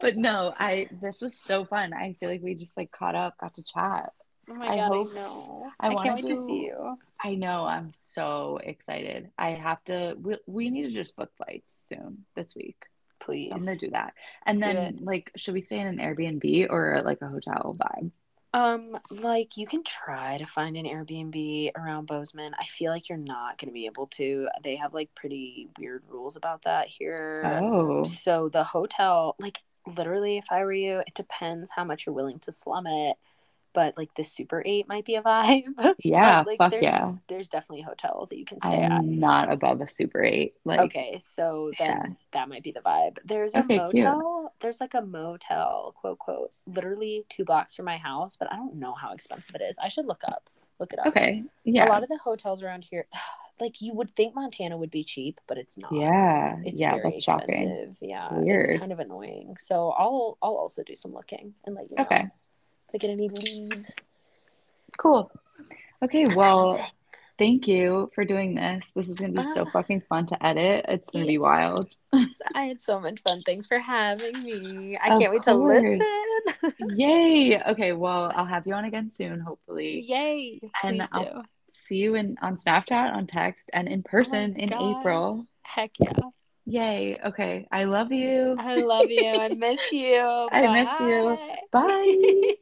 But no, I this was so fun. I feel like we just like caught up, got to chat. Oh my I god, hope- I know. I I, can't wait to see you. I know, I'm so excited. I have to we, we need to just book flights soon this week. Please. So I'm gonna do that. And Do then it. like should we stay in an Airbnb or like a hotel vibe? Um, like you can try to find an Airbnb around Bozeman. I feel like you're not gonna be able to. They have like pretty weird rules about that here. Oh. So the hotel, like literally, if I were you, it depends how much you're willing to slum it. But like the Super Eight might be a vibe. Yeah, But, like, fuck there's, yeah. There's definitely hotels that you can stay at. I'm not above a super eight. Like okay, so then yeah. that might be the vibe. There's a Okay, cute. motel. There's like a motel, quote quote, literally two blocks from my house, but I don't know how expensive it is. I should look up. Look it up. Okay. Yeah. A lot of the hotels around here, like you would think Montana would be cheap, but it's not. yeah. It's yeah, that's shocking. Yeah, Weird. it's kind of annoying. So I'll I'll also do some looking and let you know Okay. Get any leads. Cool. Okay, well, thank you for doing this. This is gonna be so Ah. fucking fun to edit. It's gonna be wild. I had so much fun. Thanks for having me. I Of can't wait to listen. Yay. Okay, well, I'll have you on again soon, hopefully. Yay! And Please I'll- do. See you in on Snapchat, on text, and in person in Oh God. April. Heck yeah. Yay. Okay. I love you. I love you. I miss you. I miss you. Bye.